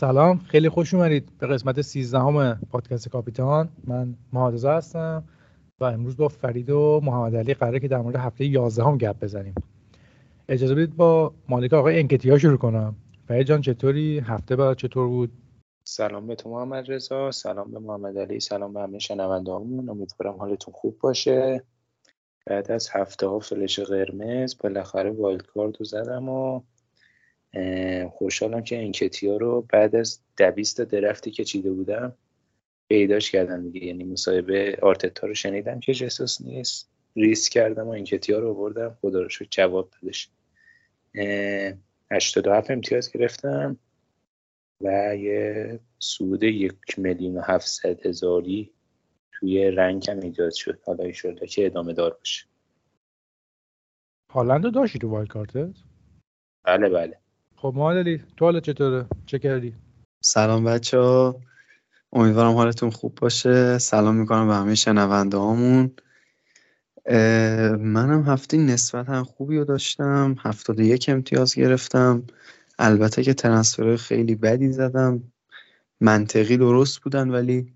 سلام. خیلی خوش اومدید به قسمت 13 هم پادکست کاپیتان. من محمدرضا هستم و امروز با فرید و محمد علی قراره که در مورد هفته 11 هم گپ بزنیم. اجازه بدید با مالک آقای انکتیا شروع کنم. فرید جان چطوری؟ هفته برات چطور بود؟ سلام به تو محمد رضا سلام به محمد علی سلام به همه شنوندهامون امیدوارم حالتون خوب باشه. بعد از هفته ها فلش قرمز بالاخره wild card رو زدم و خوشحالم که انکتیا رو بعد از دویست درفتی که چیده بودم پیداش کردم دیگه. یعنی مصاحبه آرتتا رو شنیدم که جسوس نیست. ریس کردم و انکتیا رو بردم خدا رو شد جواب دادش. 87 امتیاز گرفتم و یه سود یک میلیون و هفتصد هزاری توی رنگ هم ایجاد شد. حالا ایشالله که ادامه دار باشه. هالند داشتی تو وایلد بله بله. خب مادلی تو حالا چطوره؟ چه کردی؟ سلام بچه ها. امیدوارم حالتون خوب باشه. سلام می‌کنم به همه شنونده هامون منم هفته نسبتا خوبی رو داشتم. هفتاد یک امتیاز گرفتم. البته که ترنسفر خیلی بدی زدم. منطقی درست بودن ولی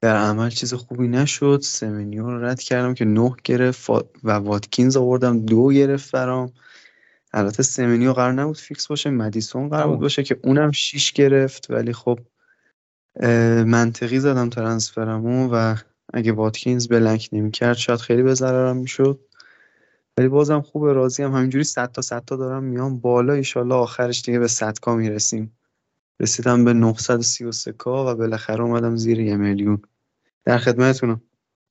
در عمل چیز خوبی نشد. سمنیو رو رد کردم که نه گرفت. و واتکینز آوردم دو گرفت برام. البته سمنیو قرار نبود فیکس باشه مدیسون قرار بود باشه که اونم شیش گرفت ولی خب منطقی زدم transfer مو و اگه واتکینز blank نمی‌کرد شاید خیلی به ضررم می‌شد. ولی بازم خوبه راضی هم همینجوری صد تا صد تا دارم میام بالا. ایشالله آخرش دیگه به 100 K می‌رسیم. رسیدم به 933 K و بالاخره اومدم زیر یه میلیون. در خدمتتونم.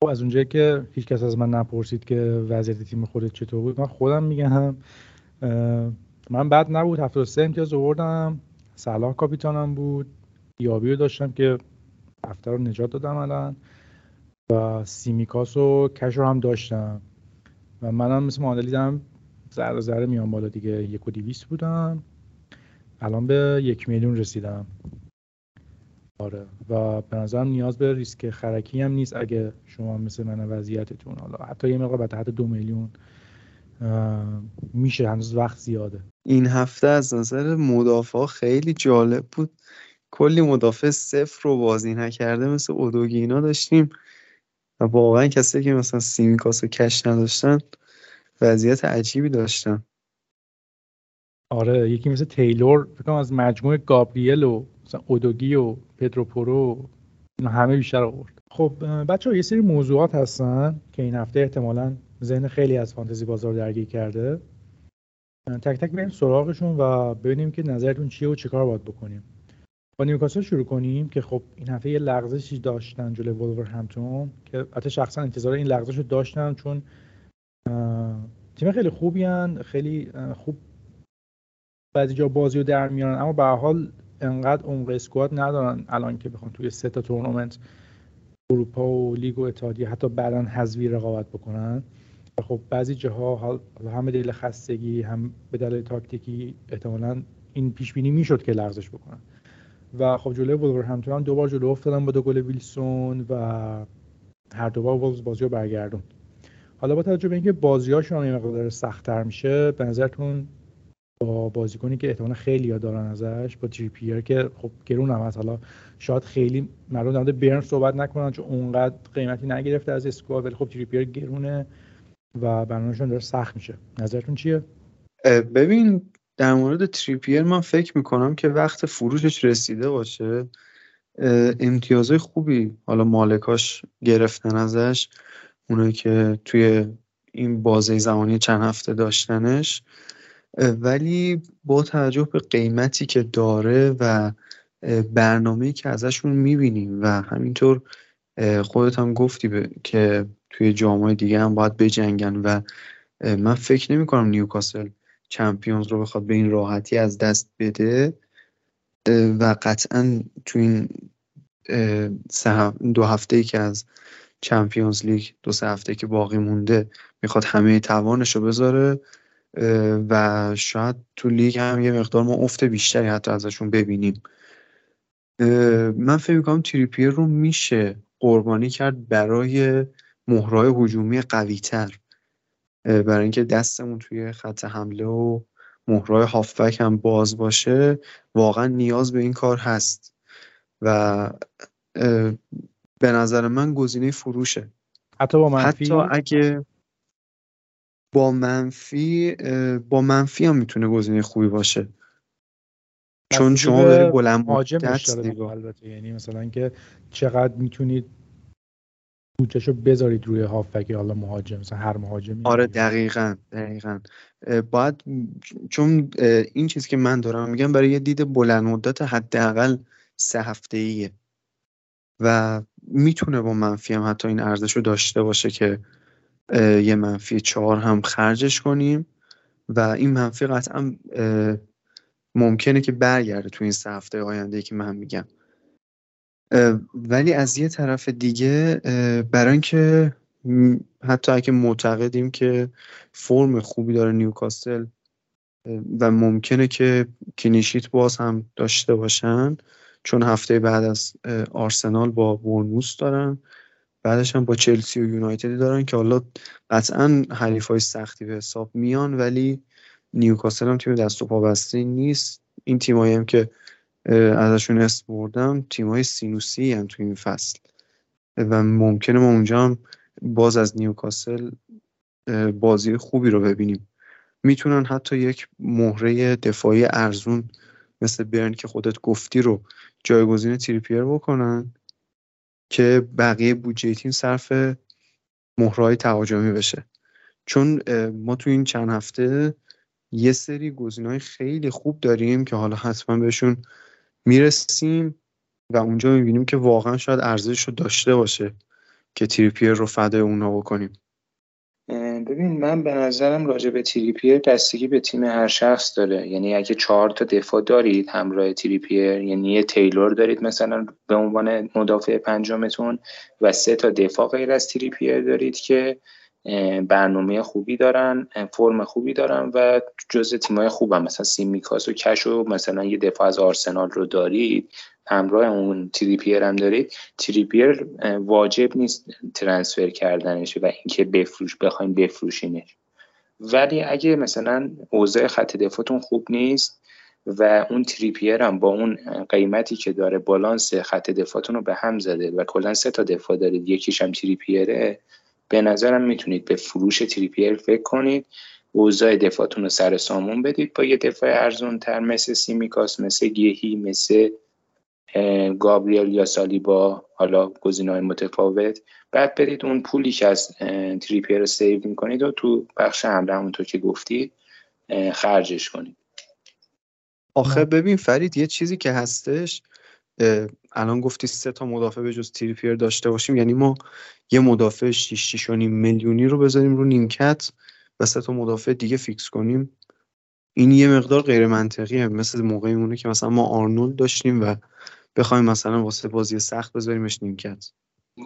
خب از اونجایی که هیچ کس از من نپرسید که وضعیت تیم خودت چطور بود من خودم میگم من بعد نبود 73 امتیاز آوردم. صلاح کاپیتانم بود. یابی رو داشتم که هفته رو نجات دادم الان. و سیمیکاس و کش رو هم داشتم. و منم مثل معادلی دارم ذره ذره میام بالا دیگه. یک و دیویست بودم. الان به یک میلیون رسیدم. آره. و به نظرم نیاز به ریسک خرکی هم نیست اگه شما مثل من وضعیتتون حالا حتی یه مقدار تحت دو میلیون. میشه هنوز وقت زیاده. این هفته از نظر مدافع خیلی جالب بود. کلی مدافع صفر رو بازی نکرده مثل اودوگینا داشتیم. و واقعا کسی که مثلا سیمیکاس و کش نداشتن وضعیت عجیبی داشتن. آره یکی مثل تیلور فکر از مجموعه گابریل و مثلا اودوگی و پدروپورو همه بیشتر آورد. خب بچه ها یه سری موضوعات هستن که این هفته احتمالا ذهن خیلی از فانتزی بازار درگیر کرده تک تک بریم سراغشون و ببینیم که نظرتون چیه و چیکار باید بکنیم با نیوکاسل شروع کنیم که خب این هفته یه لغزشی داشتن جلوی وولور همتون که حتی شخصا انتظار این لغزش رو داشتم چون تیم خیلی خوبی‌ان. خیلی خوب بعضی جا بازی رو در میارن اما به هر حال انقدر عمق squad ندارن الان که بخوان توی سه تا تورنمنت اروپا و لیگ و اتحادیه حتی بعدا حذوی رقابت بکنن خب بعضی جاها هم به دلیل خستگی هم به دلیل تاکتیکی احتمالا این پیش بینی می‌شد که لغزش بکنن. و خب جلوی وولورهمپتون هم دو بار جلو افتادن با دو گل ویلسون و هر دو بار وولز بازی رو برگردون حالا با توجه به اینکه بازیاشون هم یه مقدار سختتر میشه به نظرتون با بازیکنی که احتمالا خیلی یاد دارن ازش با تریپیر که خب گرون هم هست. حالا شاید خیلی مردم در برن صحبت نکنن چون اونقدر قیمتی نگرفته از اسکواد ولی خب تریپیر گرونه. و برنامهشون داره سخت میشه. نظرتون چیه؟ ببین در مورد تریپیر من فکر می‌کنم که وقت فروشش رسیده باشه. امتیازهای خوبی حالا مالکاش گرفتن ازش. اونایی که توی این بازه زمانی چند هفته داشتنش. ولی با توجه به قیمتی که داره و برنامه‌ای که ازشون می‌بینیم و همینطور خودت هم گفتی که توی جامعه دیگه هم باید بجنگن و من فکر نمی کنم نیوکاسل چمپیونز رو بخواد به این راحتی از دست بده و قطعا تو این دو هفته ای که از چمپیونز لیگ دو سه هفته که باقی مونده می‌خواد همه توانش رو بذاره و شاید تو لیگ هم یه مقدار ما افت بیشتری حتی ازشون ببینیم. من فکر می‌کنم تریپیر رو میشه قربانی کرد برای مهرای هجومی قوی تر برای اینکه دستمون توی خط حمله و مهرای هافبک هم باز باشه واقعا نیاز به این کار هست. و به نظر من گزینه فروشه. حتی با منفی؟ حتی اگه با منفی با منفی هم می‌تونه گزینه خوبی باشه. چون شما داری بلند مدت البته. یعنی مثلا که چقدر می‌تونید بودجهشو بذارید روی هافبک حالا مهاجم مثلا هر مهاجمی آره دقیقا دقیقا. باید چون این چیزی که من دارم میگم برای یه دید بلند مدت حداقل سه هفته ایه و می‌تونه با منفی هم حتی این ارزش رو داشته باشه که یه منفی چهار هم خرجش کنیم. و این منفی قطعا ممکنه که برگرده تو این سه هفته آینده که من میگم. ولی از یه طرف دیگه برای اینکه حتی اگه معتقدیم که فرم خوبی داره نیوکاسل و ممکنه که clean sheet باز هم داشته باشن چون هفته بعد از آرسنال با بورنموث دارن بعدش هم با چلسی و یونایتد دارن که حالا قطعا حریف های سختی به حساب میان ولی نیوکاسل هم تیم دست و پا بسته نیست. این تیمایی هم که ازشون اسم بردم های سینوسی هم تو این فصل. و ممکنه ما اونجا هم باز از نیوکاسل بازی خوبی رو ببینیم. می‌تونن حتی یک مهره دفاعی ارزون مثل برن که خودت گفتی رو جایگزین تریپیر بکنن که بقیه بودجه تیم صرف مهرهای تهاجمی بشه. چون ما تو این چند هفته یه سری های خیلی خوب داریم که حالا حتما بهشون می‌رسیم و اونجا می‌بینیم که واقعا شاید ارزش رو داشته باشه که تریپیر رو فدای اونا بکنیم. ببین من به نظرم راجع به تریپیر بستگی به تیم هر شخص داره. یعنی اگه چهار تا دفاع دارید همراه تریپیر یعنی یه تیلور دارید مثلا به عنوان مدافع پنجمتون و سه تا دفاع غیر از تریپیر دارید که برنامه خوبی دارن فرم خوبی دارن و جز تیمای خوبن مثلا سیمیکاس و کش و مثلا یه دفاع از آرسنال رو دارید همراه اون تریپیر هم دارید. تریپیر واجب نیست transfer کردنش و اینکه بفروش بخوایم بفروشینش. ولی اگه مثلا اوضاع خط دفاعتون خوب نیست و اون تریپیر هم با اون قیمتی که داره بالانس خط دفاعتون رو به هم زده و کلا سه تا دفاع دارید یکیش هم تریپیره به نظرم می‌تونید به فروش تریپیر فکر کنید. اوضاع دفاعتون رو سر سامون بدید با یه دفاع ارزون تر مثل سیمیکاس مثل گیهی مثل گابریل یا سالیبا حالا گزینه‌های متفاوت. بعد برید اون پولی که از تریپیر save می‌کنید و تو بخش حمله همونطور که گفتی خرجش کنید. آخه ببین فرید یه چیزی که هستش الان گفتی سه تا مدافع به جز تریپیر داشته باشیم. یعنی ما یه مدافع 6 6 میلیونی رو بذاریم رو نیمکت و سه تا مدافع دیگه fix کنیم. این یه مقدار غیر منطقیه. مثل موقعی مونه که مثلا ما آرنولد داشتیم و بخوایم مثلا واسه بازی سخت بذاریمش نیمکت.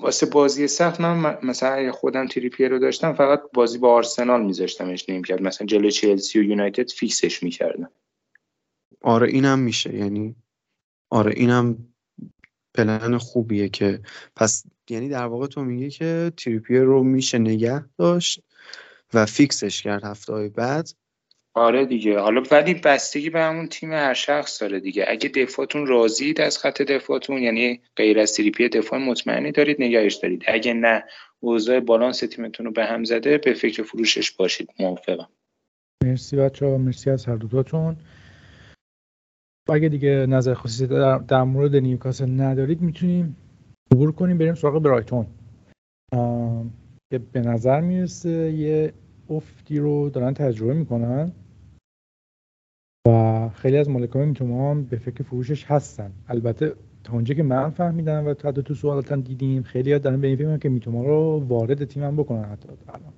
واسه بازی سخت من مثلا خودم تریپیر رو داشتم فقط بازی با آرسنال میذاشتمش نیمکت. مثلا جلو چلسی و یونایتد fix ش می‌کردم. آره اینم میشه. یعنی آره اینم پلن خوبیه که پس یعنی در واقع تو میگه که تریپیر رو میشه نگه داشت و fix ش کرد هفته های بعد. آره دیگه. حالا ولی بستگی به همون تیم هر شخص داره دیگه. اگه دفاعتون راضید از خط دفاعتون یعنی غیر از تریپیر دفاع مطمئنی دارید نگهش دارید. اگه نه اوضاع بالانس تیمتون رو به هم زده به فکر فروشش باشید. موافقم. مرسی بچه ها مرسی از هر دوتاتون. اگه دیگه نظر خصوصی در, در مورد نیوکاسل ندارید می‌تونیم عبور کنیم بریم سراغ برایتون. که به نظر می‌رسه یه افتی رو دارن تجربه می‌کنن و خیلی از مالکان می‌تونم هم به فکر فروشش هستن. البته تا اونجا که من فهمیدم و تا تو سوالاتم دیدیم خیلی ها دارن به این فکر که میتوما رو وارد تیمم بکنن حتی الان.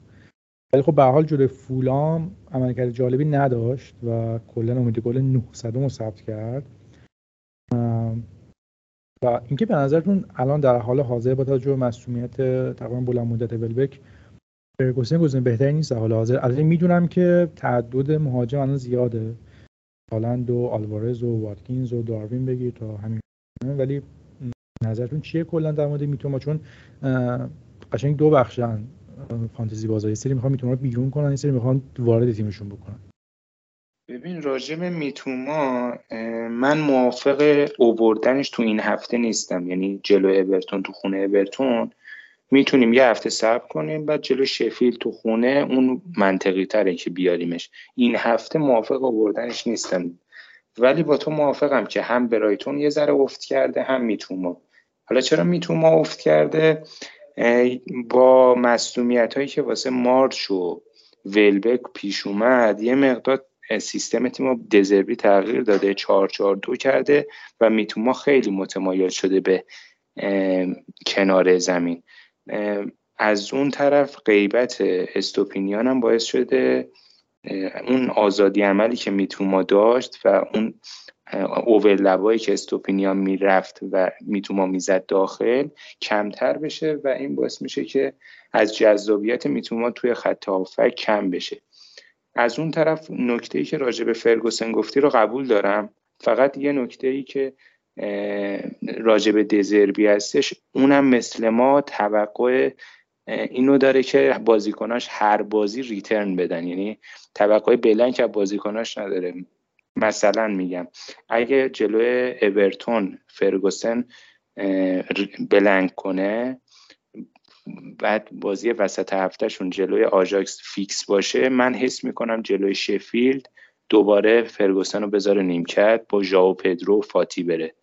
ولی خب به حال جلوی فولام عملکرد جالبی نداشت و کلا امید گل 900 رو ثبت کرد. و اینکه به نظرتون الان در حال حاضر با توجه به مسئولیت تقریبا بلند مدت ولبک فرگوسن گزینه بهتری نیست در حال حاضر؟ الان می‌دونم که تعدد مهاجم الان زیاده. هالند و آلوارز و واتکینز و داروین بگیر تا همین. ولی نظرتون چیه کلا در مورد میتوما؟ چون قشنگ دو بخشن. فانتزی بازار یه سری می‌خوان می‌تونه رو بیرون کنن یه سری می‌خوان وارد تیمشون بکنن. ببین راجب میتوما من موافق اووردنش تو این هفته نیستم. یعنی جلو اورتون تو خونه اورتون می‌تونیم یه هفته صبر کنیم بعد جلو شفیل تو خونه اون منطقی تره که بیاریمش. این هفته موافق آوردنش نیستم. ولی با تو موافقم که هم برایتون یه ذره افت کرده هم میتوما. حالا چرا میتوما افت کرده؟ با مصومیت هایی که واسه مارچ و ولبک پیش اومد یه مقدار سیستم تیم دزربی تغییر داده 4 4 دو کرده و میتوما خیلی متمایل شده به کنار زمین. از اون طرف غیبت استوپینیان هم باعث شده اون آزادی عملی که میتوما داشت و اون اوور لبایی که استوپینیان می‌رفت و میتوما می‌زد داخل کمتر بشه و این باعث میشه که از جذابیت میتوما توی خط هافک کم بشه. از اون طرف نکته ای که راجع به فرگوسن گفتی رو قبول دارم. فقط یه نکته ای که راجع به دزربی هستش اونم مثل ما توقع اینو داره که بازیکناش هر بازی ریترن بدن. یعنی توقع blank که بازیکناش نداره. مثلا میگم. اگه جلوی اورتون فرگوسن blank کنه بعد بازی وسط هفتهشون جلوی آژاکس فیکس باشه من حس می‌کنم جلوی شفیلد دوباره فرگوسن رو بذاره نیمکت با ژاو پدرو فاتی بره.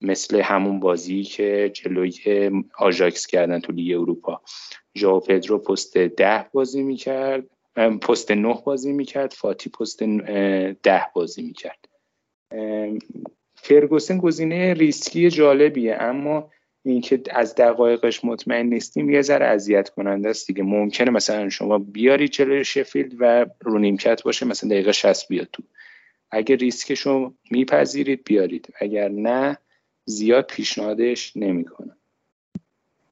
مثل همون بازی که جلوی آژاکس کردن تو لیگ اروپا. ژاو پدرو پست ده بازی می‌کرد. پست نه بازی می‌کرد فاتی پست ده بازی می‌کرد. فرگوسن گزینه ریسکی جالبیه اما اینکه از دقایقش مطمئن نیستیم یه ذره اذیت کننده است دیگه. ممکنه مثلا شما بیاری جلوی شفیلد و رو نیمکت باشه مثلا دقیقه 60 بیاد تو. اگه ریسکشو میپذیرید بیارید. اگر نه زیاد پیشنهادش نمی‌کنم.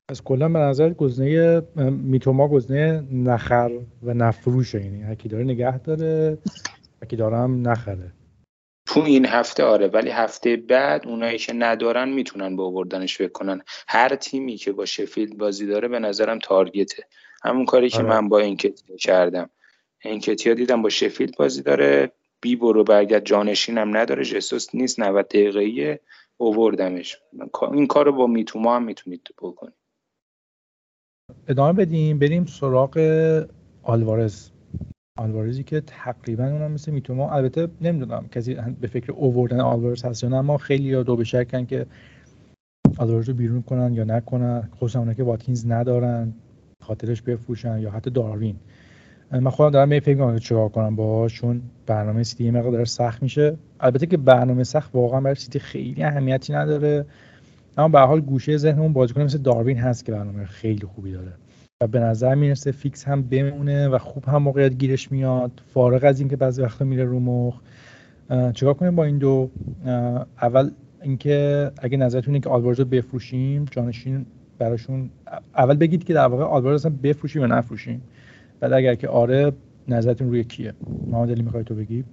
از کلا به نظر گزینه میتوما گزینه نخر و نفروشه. یعنی هکی داره نگه داره هکی دارم نخره. تو این هفته آره. ولی هفته بعد اونایی که ندارن می‌تونن با آوردنش فکر کنن. هر تیمی که با شفیلد بازی داره به نظرم تارگته. همون کاری که آره. من با اینکتیا کردم. اینکتیا دیدم با شفیلد بازی داره. بی برو برگرد جانشین هم نداره. جسوس نیست 90 دقیقه‌ایه. اووردمش این کار رو با میتوما هم می‌تونید بکنید. ادامه بدیم بریم سراغ آلوارز. آلوارزی که تقریبا اونم مثل میتوما البته نمی‌دونم کسی به فکر اووردن آلوارز هست یا نه اما خیلی دو به شکن که آلوارز رو بیرون کنن یا نکنن. خصوصا اونایی که واتکینز ندارن خاطرش بفروشن یا حتی داروین. من خودم دارم فکر می‌کنم چیکار کنم باهاش چون برنامه سیتی مقدار سخت میشه. البته که برنامه سخت واقعا برای سیتی خیلی اهمیتی نداره. اما به حال گوشه ذهنمون بازیکن مثل داروین هست که برنامه خیلی خوبی داره. و به نظر می‌رسه فیکس هم بمونه و خوب هم موقعیت گیرش میاد. فارغ از اینکه بعضی وقتا میره رو مخ. چیکار کنیم با این دو؟ اول اینکه اگه نظرتون که آلوارز رو بفروشیم جانشین براشون اول بگید که در واقع آلوارز اصلا بفروشیم یا نفروشیم. بعد اگر که آره نظرتون روی کیه؟ محمد علی می‌خوای تو بگی؟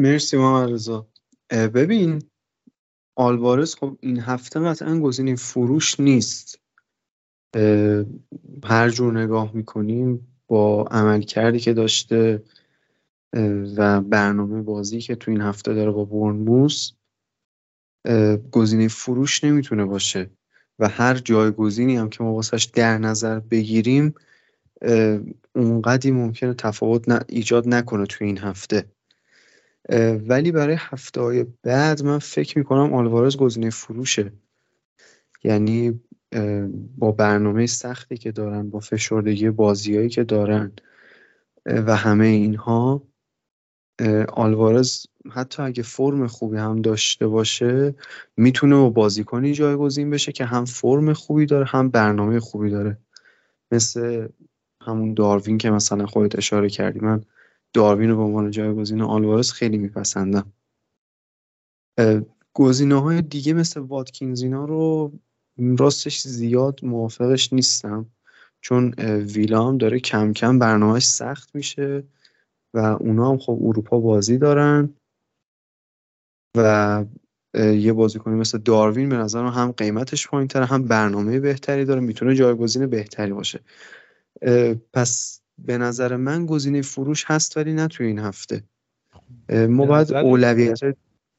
مرسی محمد رضا. ببین آلوارز خب این هفته قطعا گزینه فروش نیست. هر جور نگاه می‌کنیم با عملکردی که داشته و برنامه بازی که تو این هفته داره با بورنموس گزینه فروش نمی‌تونه باشه. و هر جایگزینی هم که ما واسش در نظر بگیریم اونقدی ممکنه تفاوت ایجاد نکنه تو این هفته. ولی برای هفته های بعد من فکر می‌کنم آلوارز گزینه فروشه. یعنی با برنامه سختی که دارن با فشردگی بازیهایی که دارن و همه اینها آلوارز حتی اگه فرم خوبی هم داشته باشه می‌تونه با بازیکنی جایگزین بشه که هم فرم خوبی داره هم برنامه خوبی داره. مثل همون داروین که مثلا خودت اشاره کردی. من داروین رو به عنوان جایگزین آلوارز خیلی میپسندم. گزینه های دیگه مثل واتکینز اینا رو راستش زیاد موافقش نیستم چون ویلا هم داره کم کم برنامهش سخت میشه و اونا هم خب اروپا بازی دارن و یه بازیکنی مثل داروین به نظرم هم قیمتش پایین تره هم برنامه بهتری داره می‌تونه جایگزین بهتری باشه. پس به نظر من گزینه فروش هست ولی نه توی این هفته. ما باید اولویت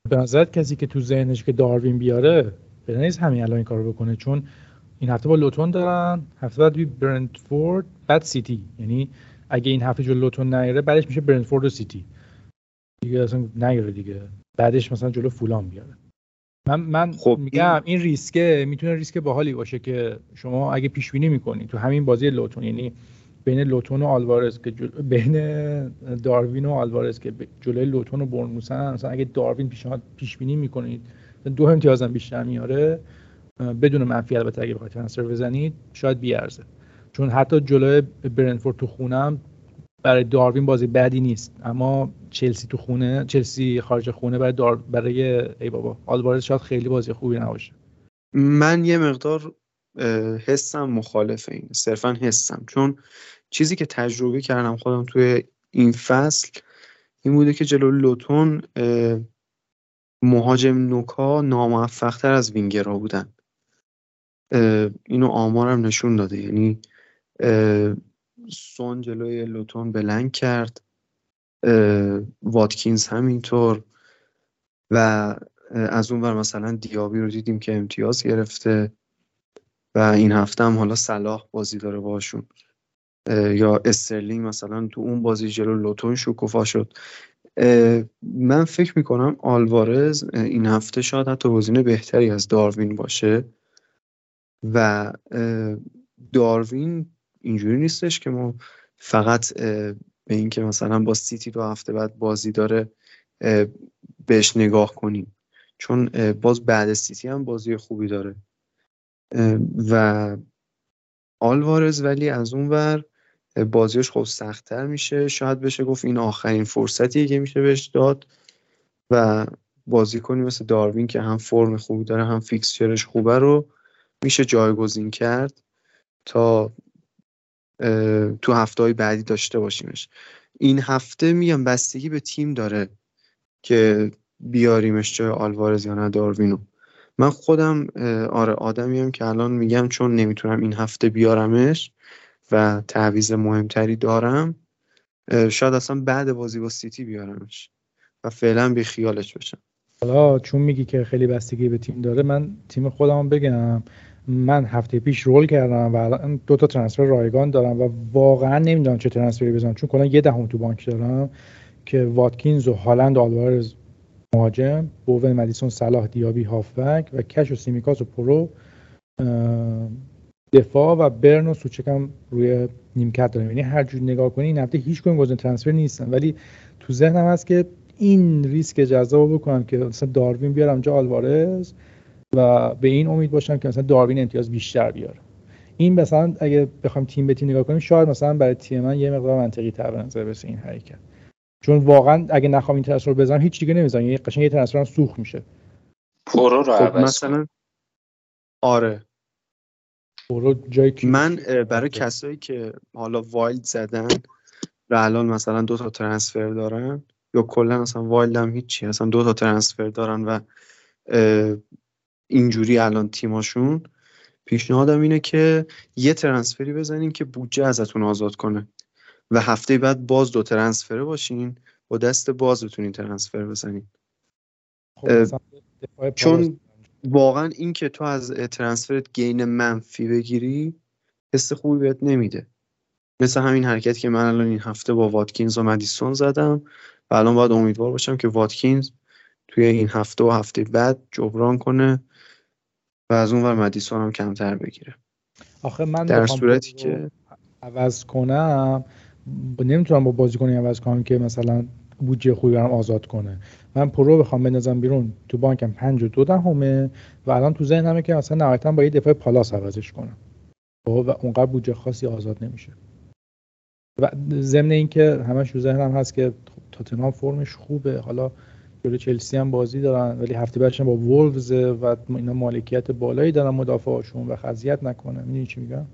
به نظرت کسی که تو ذهنش که داروین بیاره به نیست همین الان این کارو بکنه چون این هفته با لوتون دارن هفته بعد برنتفورد بعد سیتی. یعنی اگه این هفته جلو لوتون نیاره بعدش میشه برنتفورد و سیتی. دیگه اصلا نیاره دیگه. بعدش مثلا جلو فولام بیاره. من من خب میگم این ریسکه می‌تونه ریسک باحالی باشه که شما اگه پیش بینی می‌کنی تو همین بازی لوتون یعنی بین لوتون و آلوارز که جل... بین داروین و آلوارز که جلوی لوتون و بورنموثن مثلا اگه داروین پیشنهاد پیش بینی می‌کنید دو امتیازم بیشتر میاره بدون منفی البته اگه بخواید ترنسفر بزنید شاید بیارزه. چون حتی جلوی برنفورد تو خونم برای داروین بازی بدی نیست. اما چلسی تو خونه چلسی خارج خونه برای دار... برای ای بابا آلوارز شاید خیلی بازی خوبی نباشه. من یه مقدار حسم مخالف این صرفا حسم. چون چیزی که تجربه کردم خودم توی این فصل این بوده که جلو لوتون مهاجم نوکا ناموفق تر از وینگرها بودن. اینو آمارم نشون داده. یعنی سون جلوی لوتون بلنگ کرد. واتکینز همینطور. و از اون ور مثلا دیابی رو دیدیم که امتیاز گرفته. و این هفته هم حالا صلاح بازی داره باشون یا استرلینگ مثلا تو اون بازی جلو لوتون شکوفا شد. من فکر می‌کنم آلوارز این هفته شاید حتی گزینه بهتری از داروین باشه. و داروین اینجوری نیستش که ما فقط به اینکه مثلا با سیتی دو هفته بعد بازی داره بهش نگاه کنیم. چون باز بعد سیتی هم بازی خوبی داره. و آلوارز ولی از اون ور بازیش خب سختتر میشه. شاید بشه گفت این آخرین فرصتیه که میشه بهش داد و بازی کنی مثل داروین که هم فرم خوبی داره هم فیکسچرش خوبه رو میشه جایگزین کرد تا تو هفته های بعدی داشته باشیمش. این هفته میگم بستگی به تیم داره که بیاریمش جای آلوارز یا نه داروینو. من خودم آره آدمیم که الان میگم چون نمی‌تونم این هفته بیارمش و تعویز مهمتری دارم شاید اصلا بعد بازی با سیتی بیارمش و فعلا بی خیالش بشم حالا چون میگی که خیلی بستگی به تیم داره من تیم خودم بگم من هفته پیش رول کردم و دو تا ترنسفر رایگان دارم و واقعا نمی‌دونم چه ترنسفری بزنم چون کلا یه دهم تو بانک دارم که واتکینز و هالند آلوارز مهاجم بوون مدیسون صلاح دیابی هافبک و کش و سیمیکاس و پرو دفاع و برن و سوچک هم روی نیمکت داریم. یعنی هر جور نگاه کنی این هفته هیچ کدوم گزینه transfer نیستن. ولی تو ذهنم هست که این ریسک جذاب بکنم که مثلا داروین بیارم جا آلوارز و به این امید باشم که مثلا داروین امتیاز بیشتر بیاره. این مثلا اگه بخوام تیم به تیم نگاه کنیم شاید مثلا برای تیم من یه مقدار منطقی تر به نظر این حرکت. چون واقعا اگه نخوام این transfer رو بزنم هیچ دیگه نمی‌زنم. یعنی قشنگ یه transfer سوخت میشه. پرو رو خب مثلا آره. من برای کسایی که حالا wild زدن و الان مثلا دو تا transfer دارن یا کلا مثلا wild هم هیچی اصلا دو تا transfer دارن و اینجوری الان تیماشون پیشنهادم اینه که یه transfer ی بزنین که بودجه ازتون آزاد کنه و هفته بعد باز دو ترنسفره باشین با دست باز بتونین ترنسفر بزنین. خب چون واقعا این که تو از ترنسفرت گین منفی بگیری حس خوبی بهت نمیده. مثل همین حرکت که من الان این هفته با واتکینز و مدیسون زدم و الان باید امیدوار باشم که واتکینز توی این هفته و هفته بعد جبران کنه و از اون ور مدیسون هم کمتر بگیره. آخه من در صورتی که عوض کنم نمی‌تونم با بازیکنی عوض کنم که مثلا بودجه خوبی برام آزاد کنه. من پرو بخوام بندازم بیرون. تو بانکم 5 و دو دهمه و الان تو ذهنمه که مثلا نهایتا با یه دفاع پالاس عوضش کنم. خب، و اونقدر بودجه خاصی آزاد نمیشه. و ضمن اینکه همش تو ذهنم هست که تاتنهام فرمش خوبه. حالا جلو چلسی هم بازی دارن ولی هفته بعدش با وولفز و اینا مالکیت بالایی دارن مدافعاشون و خذیت نکنه. می‌دونی چی میگم؟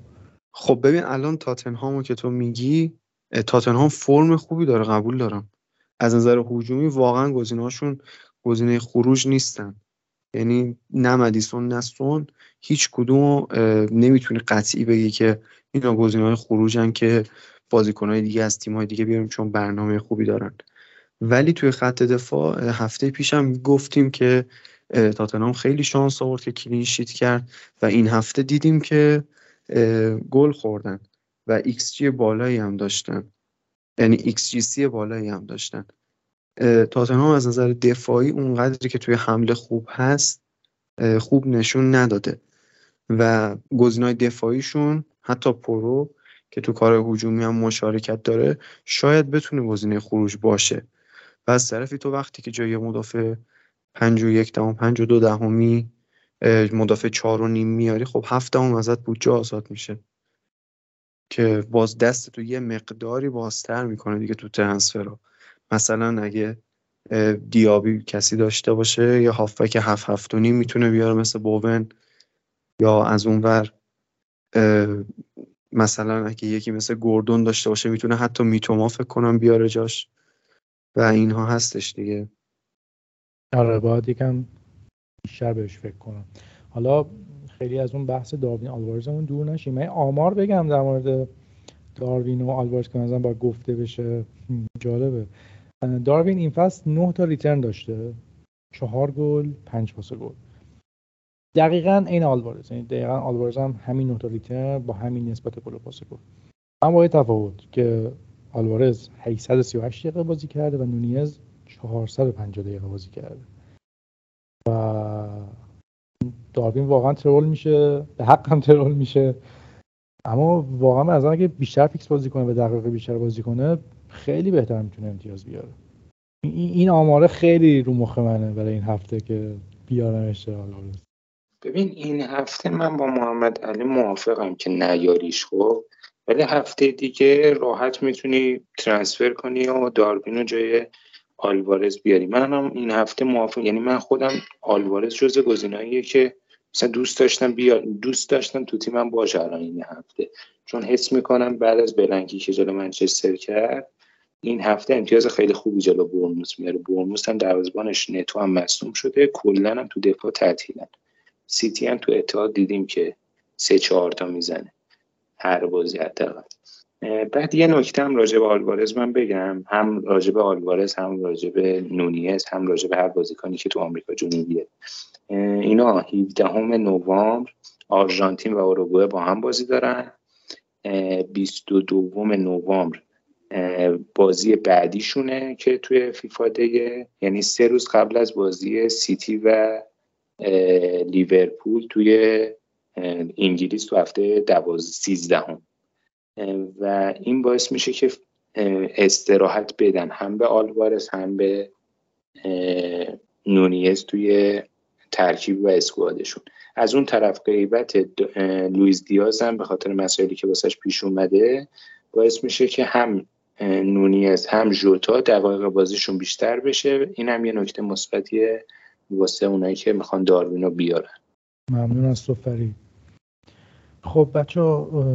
خب ببین الان تاتنهامو که تو میگی تاتنهام فرم خوبی داره قبول دارم. از نظر هجومی واقعا گزینه‌هاشون گزینه خروج نیستن. یعنی نه مدیسون نه سون هیچ کدوم نمی‌تونی قطعی بگی که اینا گزینه‌های خروجن که بازیکن‌های دیگه از تیم‌های دیگه بیاریم چون برنامه خوبی دارن. ولی توی خط دفاع هفته پیشم گفتیم که تاتنام خیلی شانس آورد که کلین شیت کرد و این هفته دیدیم که گل خوردن و ایکس جی بالایی هم داشتن. یعنی سی بالایی هم داشتن. تاتنهام از نظر دفاعی اونقدری که توی حمله خوب هست خوب نشون نداده. و گزینه‌های دفاعیشون حتی پرو که تو کار هجومی هم مشارکت داره شاید بتونه گزینه خروج باشه. و از طرفی تو وقتی که جای مدافع پنج و یک دهم پنج و دو دهمی مدافع چهار و نیم میاری خب هفت دهم ازت بودجه آزاد میشه. که باز دست تو یه مقداری بازتر می‌کنه دیگه تو ترنسفر مثلا اگه دیابی کسی داشته باشه یا هافبک هفت هفت و نیم می‌تونه بیاره مثل بوون یا از اونور مثلا اگه یکی مثل گوردون داشته باشه می‌تونه حتی میتوما فکر کنم بیاره جاش. و اینها هستش دیگه. آره باید یکم بیشتر فکر کنم. حالا خیلی از اون بحث داروین آلوارزمون دور نشیم. من آمار بگم در مورد داروین و آلوارز که مثلا باید گفته بشه. جالبه. داروین این فصل 9 تا return داشته. چهار گل پنج پاس گل. دقیقا این آلوارز. یعنی دقیقا آلوارز هم همین 9 تا return با همین نسبت گل و پاس گل. اما با تفاوت که آلوارز 838 دقیقه بازی کرده و نونیز 450 دقیقه بازی کرده. و داروین واقعا ترول میشه به حق هم ترول میشه. اما واقعا از اگه بیشتر فیکس بازی کنه و دقیقه بیشتر بازی کنه خیلی بهتر می‌تونه امتیاز بیاره. این آماره خیلی رو مخ منه برای این هفته که بیارم اشتغال ببین این هفته من با محمد علی موافقم که نیاریش خب ولی هفته دیگه راحت می‌تونی ترانسفر کنی و داربین رو جای آلوارز بیاری. من هم این هفته موافق یعنی من خودم آلوارز جز گزینه‌ایه که مثلا دوست داشتم بیا دوست داشتم تو تیمم باشه الان این هفته. چون حس می‌کنم بعد از بلنکی که جلو منچستر کرد این هفته امتیاز خیلی خوبی جلو برنموس میاره برنموس هم دروازه‌بانش نتو هم مصدوم شده. کلا هم تو دفاع تعطیلن. سیتی هم تو اتحاد دیدیم که سه چهار تا می‌زنه. هر بازی حداقل. بعد یه نکته هم راجع به آلوارز من بگم. هم راجع به آلوارز هم راجع به نونیز هم راجع هر بازیکنی که تو آمریکا جنوبیه. اینا 17 نوامبر آرژانتین و اوروگوئه با هم بازی دارن. 22 نوامبر بازی بعدیشونه که توی فیفا دیگه یعنی سه روز قبل از بازی سیتی و لیورپول توی انگلیس تو هفته دوازده سیزدهم. و این باعث میشه که استراحت بدن. هم به آلوارز هم به نونیز توی ترکیب و squad شون. از اون طرف غیبت لویز دیاز هم به خاطر مسائلی که واسش پیش اومده باعث میشه که هم نونیز هم جوتا دقایق بازیشون بیشتر بشه. این هم یه نکته مثبتیه واسه اونایی که می‌خوان داروینو بیارن. ممنون از تو فرید خب بچه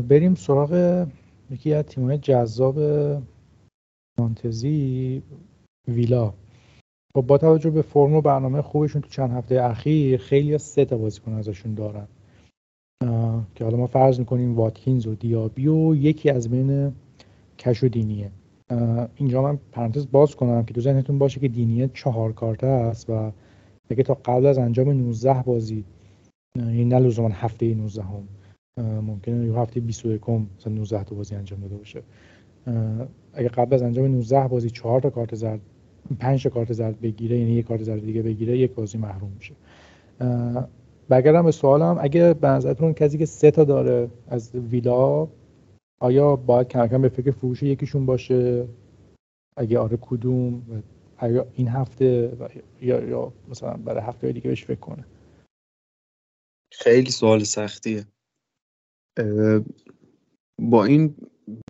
بریم سراغ یکی از تیمای جذاب مانتزی ویلا. خب با توجه به فرم و برنامه خوبشون تو چند هفته اخیر خیلی سه تا بازیکن ازشون دارن. که حالا ما فرض می‌کنیم واتکینز و دیابی و یکی از بین کش و دینیه. اینجا من پرانتز باز کنم که تو ذهنتون باشه که دینیه چهار کارته است و دیگه تا قبل از انجام 19 بازی یعنی نه لزوما هفته 19 هم ممکنه یه هفته 21 مثلا 19 تا بازی انجام داده باشه. اگه قبل از انجام 19 بازی 4 تا کارت زرد 5 تا کارت زرد بگیره یعنی یک کارت زرد دیگه بگیره یک بازی محروم میشه. برگردم به سوالم. اگه به نظرتون کسی که سه تا داره از ویلا آیا باید کم کم به فکر فروش یکیشون باشه؟ اگه آره کدوم؟ آیا این هفته یا یا مثلا برای هفته دیگه بهش فکر کنه؟ خیلی سوال سختیه. با این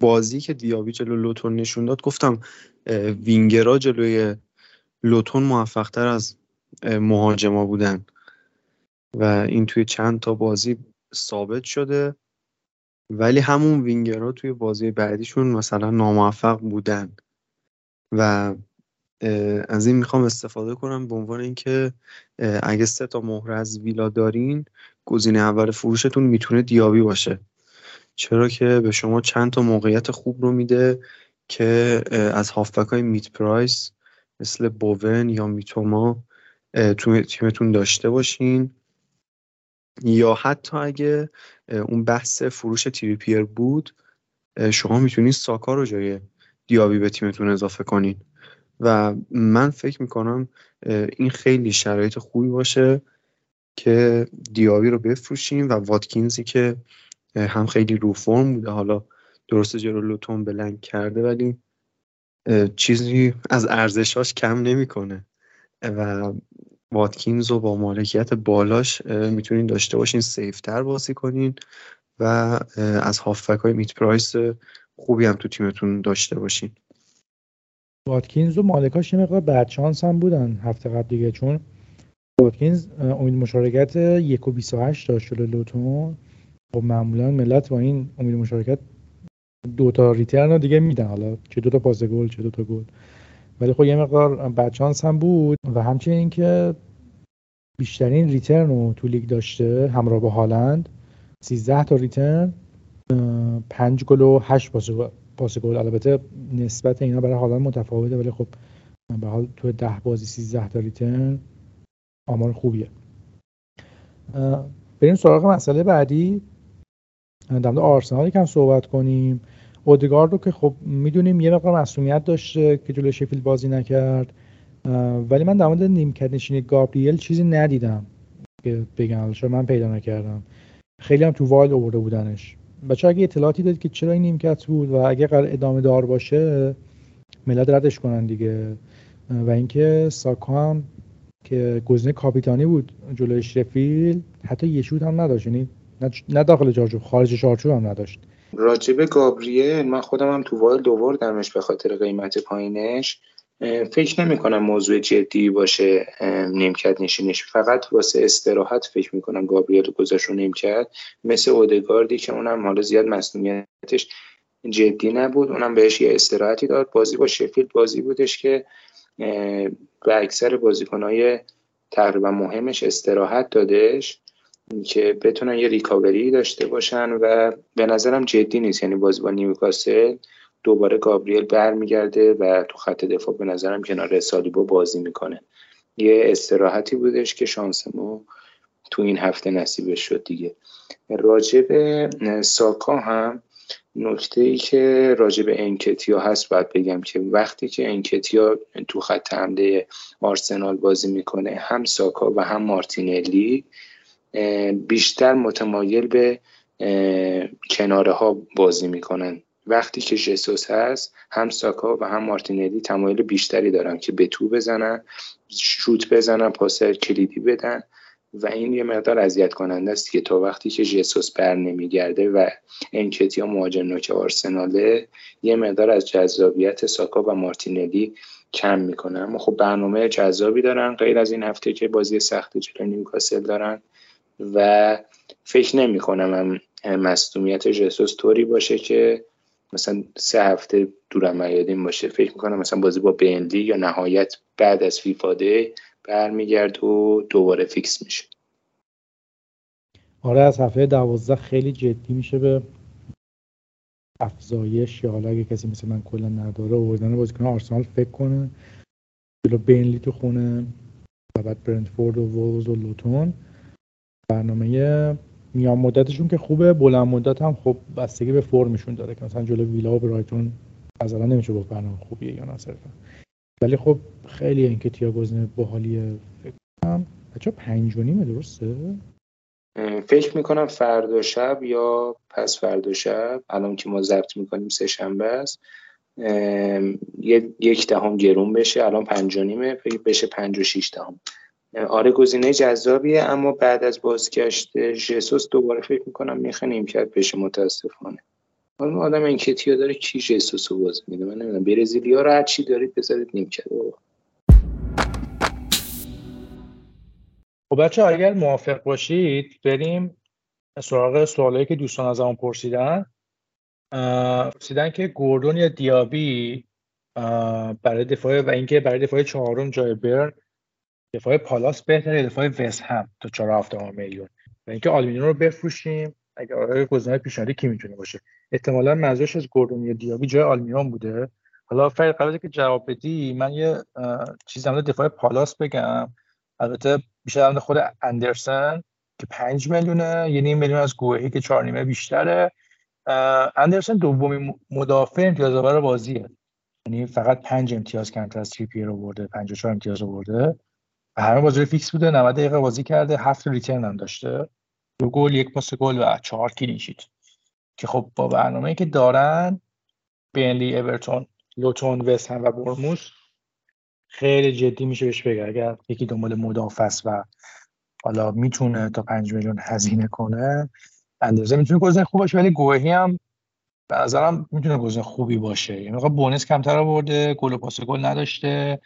بازی که دیابی جلو لوتون نشون داد گفتم وینگرا جلوی لوتون موفقتر از مهاجما بودن. و این توی چند تا بازی ثابت شده ولی همون وینگرها توی بازی بعدیشون مثلا ناموفق بودن. و از این می‌خوام استفاده کنم به عنوان اینکه اگه سه تا مهره از ویلا دارین گزینه اول فروشتون می‌تونه دیابی باشه. چرا که به شما چند تا موقعیت خوب رو میده که از هافبک های میت پرایس مثل بوون یا میتوما تو تیمتون داشته باشین. یا حتی اگه اون بحث فروش تریپیر بود شما می‌تونید ساکا رو جای دیابی به تیمتون اضافه کنین. و من فکر می‌کنم این خیلی شرایط خوبی باشه که دیابی رو بفروشیم و واتکینزی که هم خیلی رو فرم بوده. حالا درست جلو لوتون بلنگ کرده ولی چیزی از ارزشاش کم نمی‌کنه. و واتکینز رو با مالکیت بالاش می‌تونین داشته باشین safe تر بازی کنین و از هافک های mid price خوبی هم تو تیمتون داشته باشین. واتکینز و مالکاش یه مقدار بدشانس هم بودن هفته قبل دیگه چون واتکینز امید مشارکت یک و 28 داشت جلو لوتون. خب معمولا ملت با این امید مشارکت دو تا return رو دیگه میدن. حالا چه دو تا پاس گل چه دو تا گل. ولی خب یه مقدار بدشانس هم بود و همچنین اینکه بیشترین return رو تو لیگ داشته همراه با هالند. 13 تا return 5 گل و 8 پاس گل. البته نسبت اینا برای هالند متفاوته ولی خب به حال تو 10 بازی 13 تا return آمار خوبیه. بریم سراغ مسئله بعدی. در مورد آرسنال یکم صحبت کنیم. اودگارد رو که خب می‌دونیم یه مقدار مسئولیت داشته که جلوی شفیل بازی نکرد. ولی من در مورد نیمکت نشینی گابریل چیزی ندیدم که بگم. من پیدا نکردم. خیلی هم تو وایل آورده بودنش. بچه اگه اطلاعاتی دارید که چرا این نیمکت بود و اگه قرار ادامه دار باشه ملت ردش کنن دیگه. و اینکه ساکا هم که گزینه کاپیتانی بود جلوی شفیل حتی یه شوت هم نداشت. یعنی نه داخل چارچوب خارج چارچوب هم نداشت. راجب گابریل من خودم هم تو وایل دووردمش به خاطر قیمت پایینش. فکر نمی کنم موضوع جدی باشه نیمکت نشینش. فقط واسه استراحت فکر می کنم گابریل گذاشت رو نیمکت. مثل اودگاردی که اونم حالا زیاد مسئولیتش جدی نبود اونم بهش یه استراحتی داد. بازی با شفیلد بازی بودش که به اکثر بازیکنهای تقریبا مهمش استراحت دادش. که بتونن یه ریکاوری داشته باشن و به نظرم جدی نیست. یعنی بازی با نیوکاسل دوباره گابریل برمیگرده و تو خط دفاع به نظرم کنار سالیبو بازی می‌کنه. یه استراحتی بودش که شانس ما تو این هفته نصیبش شد دیگه. راجب ساکا هم نکته ای که راجب انکتیا هست باید بگم که وقتی که انکتیا تو خط حمله آرسنال بازی می‌کنه هم ساکا و هم مارتینلی بیشتر متمایل به کناره ها بازی می‌کنن. وقتی که جسوس هست هم ساکا و هم مارتینلی تمایل بیشتری دارن که به تو بزنن شوت بزنن پاس کلیدی بدن و این یه مقدار اذیت کننده است که تا وقتی که جسوس بر نمیگرده و انکتیا مهاجم نوک آرسناله یه مقدار از جذابیت ساکا و مارتینلی کم می‌کنه. اما خب برنامه جذابی دارن غیر از این هفته که بازی سخت جلوی نیوکاسل دارن. و فکر نمی کنم هم مصدومیت جسوس طوری باشه که مثلا سه هفته دورم میادین باشه. فکر می‌کنم مثلا بازی با بینلی یا نهایت بعد از فیفاده برمیگرد و دوباره فیکس میشه. آره از هفته دوازده خیلی جدی میشه به افزایش یا حالا اگه کسی مثل من کلا نداره آوردن بازیکن آرسنال فکر کنه. جلو بینلی تو خونه و بعد برنتفورد و وولز و لوتون. برنامه میان مدتشون که خوبه بلند مدت هم خب بستگی به فرمشون داره که مثلا جلو ویلا و برایتون از الان نمیشه گفت برنامه خوبیه یا نه صرفا. ولی خب خیلی اینکه گزینه باحالیه فکر کنم بچا پنج و نیمه درسته؟ فکر می‌کنم فردا شب یا پس فردا شب الان که ما ضبط می‌کنیم سه شنبه است. یک دهم گرون بشه الان پنج و نیمه بشه پنج و شیش دهم. آره گزینه جذابیه اما بعد از بازگشت ژسوس دوباره فکر می‌کنم میخه نیمکت بشه متاسفانه. حالا آدم این کتیا داره کی ژسوس رو باز میده؟ من نمی‌دونم. برزیلیا رو هر چی دارید بذارید نیمکت. خب بچه اگر موافق باشید بریم سراغ سوالایی که دوستان از همون پرسیدن پرسیدن که گوردون یا دیابی برای دفاع و اینکه برای دفاع چهارم جای برن دفاع پالاس بهتره دفاع وست هم تا 4 میلیون. و اینکه آلمینو رو بفروشیم اگر آره گزینه پیشنهادی کی می‌تونه باشه؟ احتمالا منظورش از گوردون یا دیابی جای آلمینون بوده. حالا فرید قبل که جواب بدی من یه چیزی هم دفاع پالاس بگم. البته بیشتر خود اندرسن که پنج میلیونه یه نیم میلیون از گوهی که چهار نیمه بیشتره. اندرسن دومی مدافع امتیاز آور بازیه. یعنی فقط پنج امتیاز کمتر از تریپیر رو برده 54 امتیاز و همه بازی فیکس بوده 90 دقیقه بازی کرده هفت return هم داشته. دو گل یک پاس گل و چهار clean sheet که خب با برنامه‌ای که دارن برنلی اورتون لوتون وست هم و بورنموث خیلی جدی میشه بهش بگه. اگر یکی دنبال مدافع و حالا می‌تونه تا پنج میلیون هزینه کنه اندرسن می‌تونه گزینه خوب باشه ولی گوهی هم به نظرم می‌تونه گزینه خوبی باشه. یعنی bonus کمتر آورده گل و پاس گل نداشته.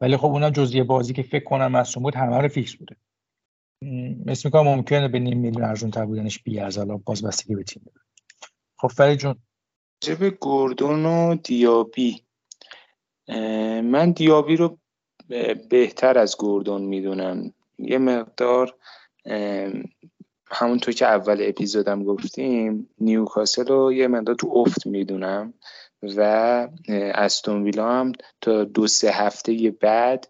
ولی خب اونم جز یه بازی که فکر کنم مصدوم بود همه رو فیکس بوده. مثل می‌کنم ممکنه به نیم میلیون ارزون تر بودنش بی از حالا باز بستگی به تیم خب فرید جون. جب گوردون و دیابی. من دیابی رو بهتر از گوردون می‌دونم. یه مقدار همونطور که اول اپیزودم گفتیم نیوکاسل رو یه مقدار تو افت می‌دونم. و استون ویلا هم تا دو سه هفته بعد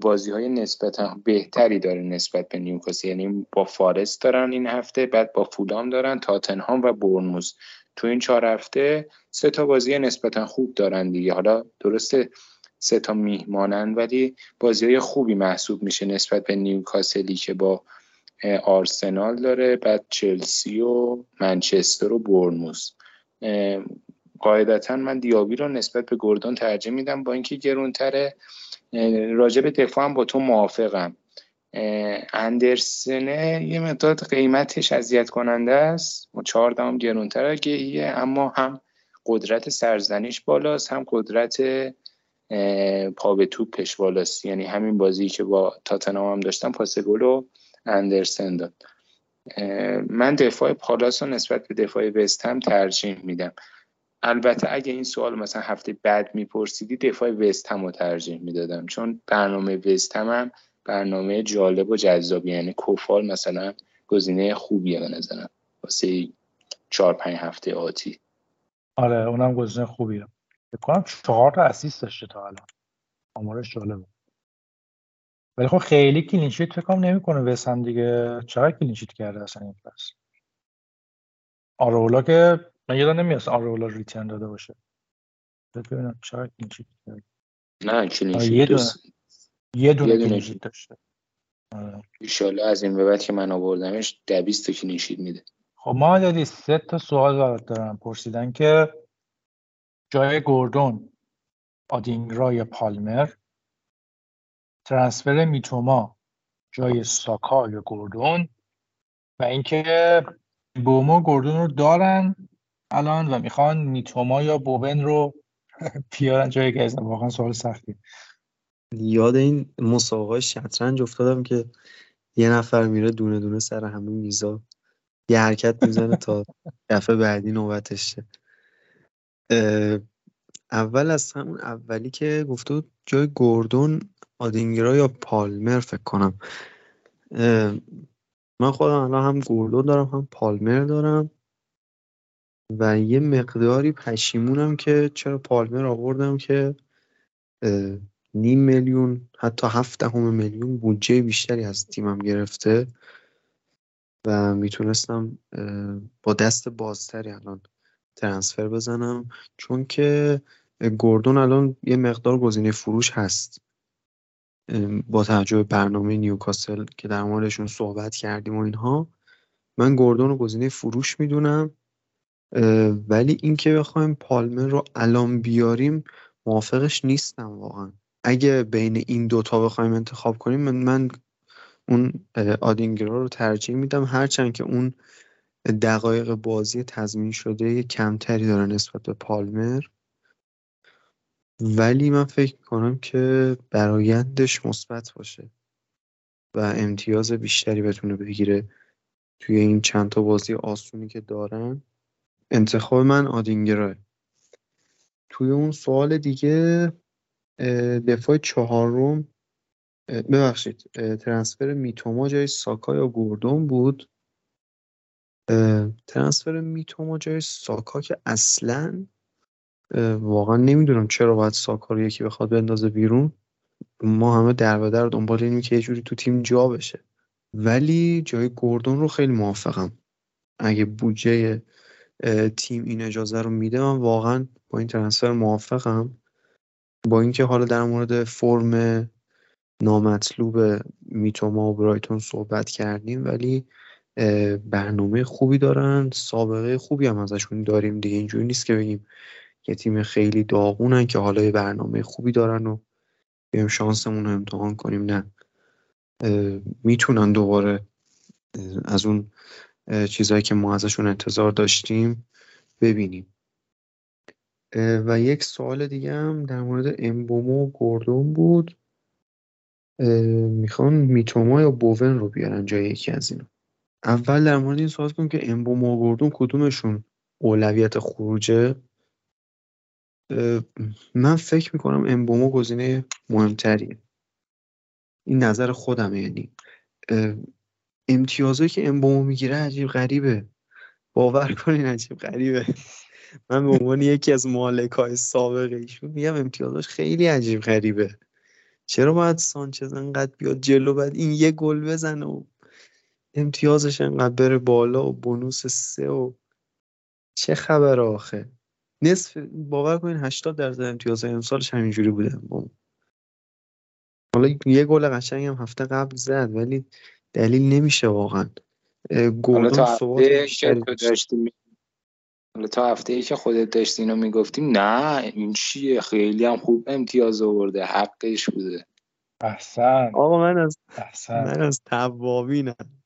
بازی های نسبتا بهتری داره نسبت به نیوکاسل. یعنی با فارست دارن این هفته بعد با فولام دارن تاتنهام و برنموز تو این چهار هفته سه تا بازی نسبتا خوب دارن دیگه. حالا درسته سه تا میهمانن ولی بازی های خوبی محسوب میشه نسبت به نیوکاسلی که با آرسنال داره بعد چلسی و منچستر و برنموس قاعدتا من دیابی رو نسبت به گردون ترجیح میدم با اینکه گرونتره. راجع به دفاع هم با تو موافقم. اندرسنه یه مقدار قیمتش اذیت کننده است. چهار دام گرونتر گهیه اما هم قدرت سرزنیش بالاست هم قدرت پا به توپش بالاست. یعنی همین بازی که با تاتنام هم داشتم پاس گل اندرسن داد. من دفاع پالاس رو نسبت به دفاع وست هم ترجیح میدم. البته اگه این سوال مثلا هفته بعد میپرسیدی دفاع وست رو ترجیح می‌دادم. چون برنامه وست هم, برنامه جالب و جذابی یعنی کوفال مثلا گزینه خوبیه به نظرم. واسه چهار پنج هفته آتی. آره اونم گزینه خوبیه. کنم چهار تا assist داشته تا الان. آمارش جالبه. ولی خب خیلی clean sheet فکر کنم نمی‌کنه وسم دیگه. چرا clean sheet کرده اصلا این پس آریولا که من یادم نمیاد آریولا return داده باشه. ببینم چرا clean sheet نه clean sheet یه دونه, یه دونه داشته. آره. ایشالله از این به بعد که من آوردمش دویست تا کلینشیت میده. خب ما دادی سه تا سوال برات دارم. پرسیدن که جای گوردون آدینگرا یا پالمر؟ ترانسفر میتوما جای ساکا یا گوردون؟ و اینکه بومو گوردون رو دارن الان و می‌خوان میتوما یا بوبن رو پیارن جای گزن واقعا سوال سختی یاد این مسابقه شطرنج افتادم که یه نفر میره دونه دونه سر همه میزا یه حرکت می‌زنه تا دفعه بعدی نوبتش اول از همون اولی که گفته جای گوردون آدینگرا یا پالمر فکر کنم. من خودم الان هم گوردون دارم هم پالمر دارم. و یه مقداری پشیمونم که چرا پالمر آوردم که نیم میلیون حتی هفت دهم میلیون بودجه بیشتری از تیمم گرفته و می‌تونستم با دست بازتری الان ترنسفر بزنم. چون که گوردون الان یه مقدار گزینه فروش هست. با توجه به برنامه نیوکاسل که در موردشون صحبت کردیم و اینها. من گوردون رو گزینه فروش می‌دونم. ولی اینکه بخوایم پالمر رو الان بیاریم موافقش نیستم واقعا. اگه بین این دوتا بخوایم انتخاب کنیم من, من اون آدینگرا رو ترجیح میدم. هرچند که اون دقایق بازی تضمین شده کمتری داره نسبت به پالمر. ولی من فکر کنم که برایندش مثبت باشه و امتیاز بیشتری بتونه بگیره توی این چند تا بازی آسونی که دارن. انتخاب من آدینگراه توی اون سوال دیگه دفاع چهارم ببخشید ترنسفر میتوما جای ساکا یا گوردون بود؟ ترنسفر میتوما جای ساکا که اصلا واقعا نمی‌دونم چرا باید ساکا رو یکی بخواد بندازه بیرون. ما همه در و در دنبال اینیم که یه جوری تو تیم جا بشه. ولی جای گوردون رو خیلی موافقم. اگه بودجه تیم این اجازه رو میده. من واقعا با این ترنسفر موافقم. با اینکه حالا در مورد فرم نامطلوب میتوما و برایتون صحبت کردیم ولی برنامه خوبی دارن. سابقه خوبی هم ازشون داریم. دیگه اینجوری نیست که بگیم یه تیم خیلی داغونن که حالا برنامه خوبی دارن و بیم شانسمون رو امتحان کنیم. نه. می‌تونن دوباره از اون چیزهایی که ما ازشون انتظار داشتیم ببینیم. و یک سوال دیگه هم در مورد امبومو و گوردون بود. می‌خوان میتوما یا بوون رو بیارن جای یکی از اینا. اول در مورد این سوال کنم که امبومو و گوردون کدومشون اولویت خروجه؟ من فکر می‌کنم امبومو گزینه مهمتریه. این نظر خودمه یعنی. امتیازهایی که امبومو می‌گیره عجیب غریبه. باور کنین عجیب غریبه. من به عنوان یکی از مالک های سابق ایشون میگم امتیازش خیلی عجیب غریبه. چرا باید سانچز انقدر بیاد جلو بعد این یه گل بزنه و امتیازش انقدر بره بالا و بونوس سه و چه خبر آخه؟ نصف باور کنین 80 درصد امتیاز امسالش همینجوری بوده. حالا یه گل قشنگ هم هفته قبل زد ولی دلیل نمیشه واقعا. ثبات حالا تا هفته ای که خودت داشتی اینو می‌گفتیم نه این چیه؟ خیلی هم خوب امتیاز آورده حقش بوده. احسن. آقا من از احسن. من از توابینم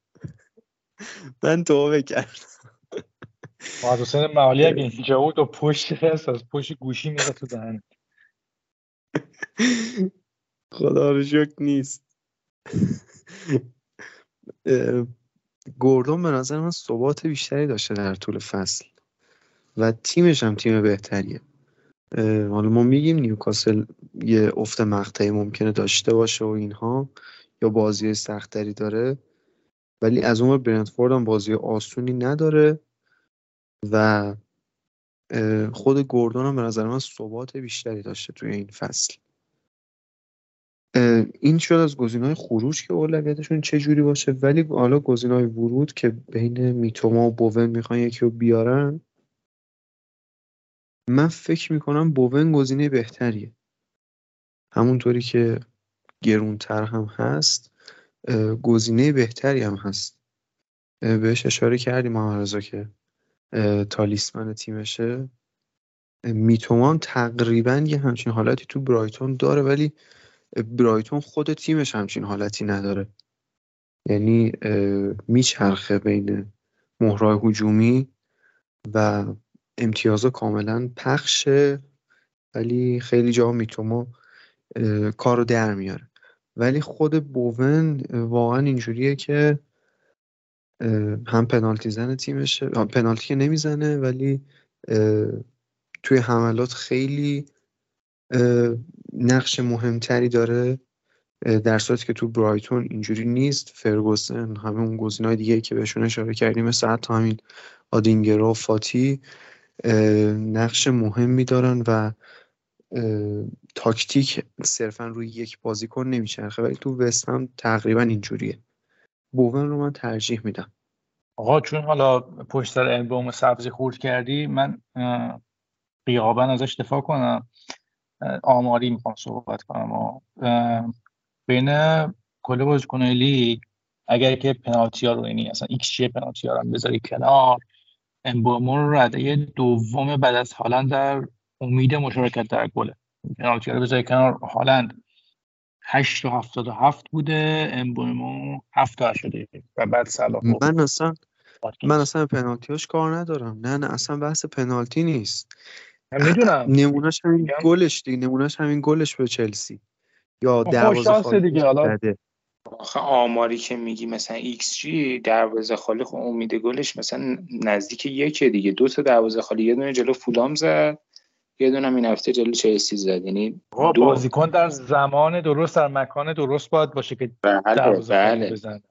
من توبه کردم. محمد حسین معالی اگه اینجا بود و پشت هست از پشت گوشی میره تو دهن خدا رو شکر نیست. گوردون به نظر من ثبات بیشتری داشته در طول فصل و تیمش هم تیم بهتریه. حالا ما میگیم نیوکاسل یه افت مقطعی ممکنه داشته باشه و اینها یا بازی سختری داره ولی از اون برنتفورد هم بازی آسونی نداره و خود گوردون هم به نظر من ثبات بیشتری داشته توی این فصل. این شد از های خروج که اولویتشون چه جوری باشه ولی حالا های ورود که بین میتوما و بوون می‌خوان یکی رو بیارن من فکر می‌کنم بوون گزینه بهتریه. همونطوری که گرونتر هم هست گزینه بهتری هم هست. بهش اشاره کردیم محمد که تالیسمن تیمشه. میتومان تقریبا یه همچین حالتی تو برایتون داره ولی برایتون خود تیمش همچین حالتی نداره. یعنی میچرخه بین مهرای هجومی و امتیازا کاملا پخشه ولی خیلی جا میتوما کارو در میاره. ولی خود بوون واقعا اینجوریه که هم پنالتی زن تیمشه پنالتی که نمی‌زنه ولی توی حملات خیلی نقش مهمتری داره در صورتی که تو برایتون اینجوری نیست. فرگوسن همه اون گزینه‌های دیگه که بهشون اشاره کردیم مثل حتی همین آدینگرا و فاتی نقش مهمی دارن و تاکتیک صرفا روی یک بازیکن نمیچرخه ولی تو وست هم تقریبا اینجوریه. بوون رو من ترجیح میدم. آقا چون حالا پشت سر البوم سبزی خورد کردی من قیابا ازش دفاع کنم. آماری می‌خوام صحبت کنم. و بین کل بازیکنهای لیگ اگر که پنالتی ها رو یعنی اصلا ایکس جی پنالتی ها رو بذاری کنار امبومو رو رده دوم بعد از هالند در امید مشارکت در گله. پنالتی رو بذاری کنار. هالند 8 تا 77 بوده امبومو 7 تا شده و بعد صلاح من اصلا من اصلا پنالتیاش کار ندارم. نه نه اصلا بحث پنالتی نیست. می‌دونم. نمونهش همین گلش دیگه. نمونهش همین گلش به چلسی. یا خب، دروازه خالی دیگه. حالا آخه آماری که میگی مثلا ایکس جی دروازه خالی خب امید گلش مثلا نزدیک یکه دیگه. دو تا دروازه خالی. یه دونه جلو فولام زد. یه دونه این هفته جلو چلسی زد. یعنی دو بازیکن در زمان درست در مکان درست باید باشه که بله دروازه بله. بزنه.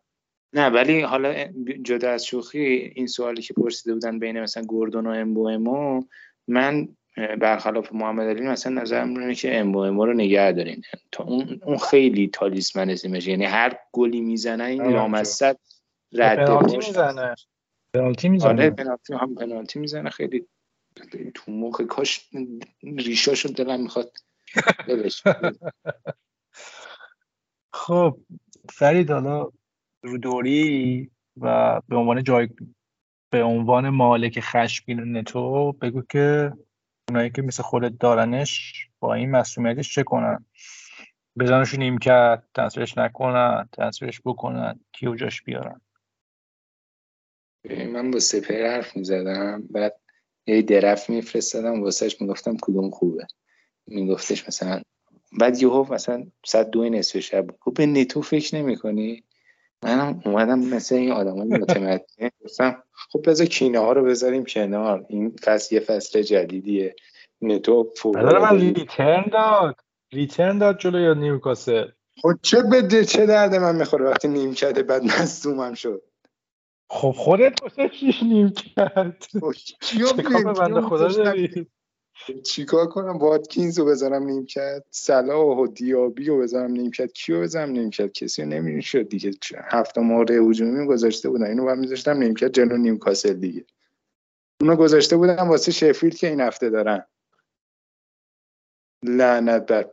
نه ولی حالا جدا از شوخی این سوالی که پرسیده بودن بین مثلا گوردون و امبومو من برخلاف محمد علی مثلا نظرم اینه که امبو امبو رو نگه دارین. تا اون اون خیلی تالیسمن تیمشه یعنی هر گلی می‌زنه این لامصد رد پنالتی می‌زنه. پنالتی می‌زنه. آره پنالتی هم پنالتی می‌زنه. خیلی تو مخ کاش ریشاشو دلم می‌خواد خب فرید حالا رو دوری و به عنوان جای به عنوان مالک خشمگین نتو بگو که اونایی که مثل خودت دارنش با این مسئولیتش چه کنن؟ بزنش نیم کرد تصویرش نکنن تصویرش بکنن کیو جاش بیارن؟ من با سپر حرف می‌زدم بعد یه درف میفرستادم واسهش می‌گفتم کدوم خوبه. میگفتش مثلا بعد یهو مثلا صد دو نصف شب گفت به نتو فکر نمی کنی منم اومدم مثل این آدم های متمدن گفتم خب بذار کینه ها رو بذاریم کنار. این فصل یه فصل جدیدیه. نتو فوق من return داد. return داد جلو یا نیوکاسل. خب چه بده چه درد من می‌خوره وقتی نیمکته بعد مصدومم شد. خب خودت گذاشتیش نیمکت؟ خب چیکار بنده خدا چیکار کنم؟ واتکینز رو بذارم نیمکت صلاح و دیابی رو بذارم نیمکت کیو بذارم نیمکت کسی رو نمی‌شد دیگه هفته مورد هجومی گذاشته بودن. اینو باید میذاشتم نیم کرد جلو نیم کاسل دیگه. اونو گذاشته بودم واسه شفیلد که این هفته دارن. لعنت بر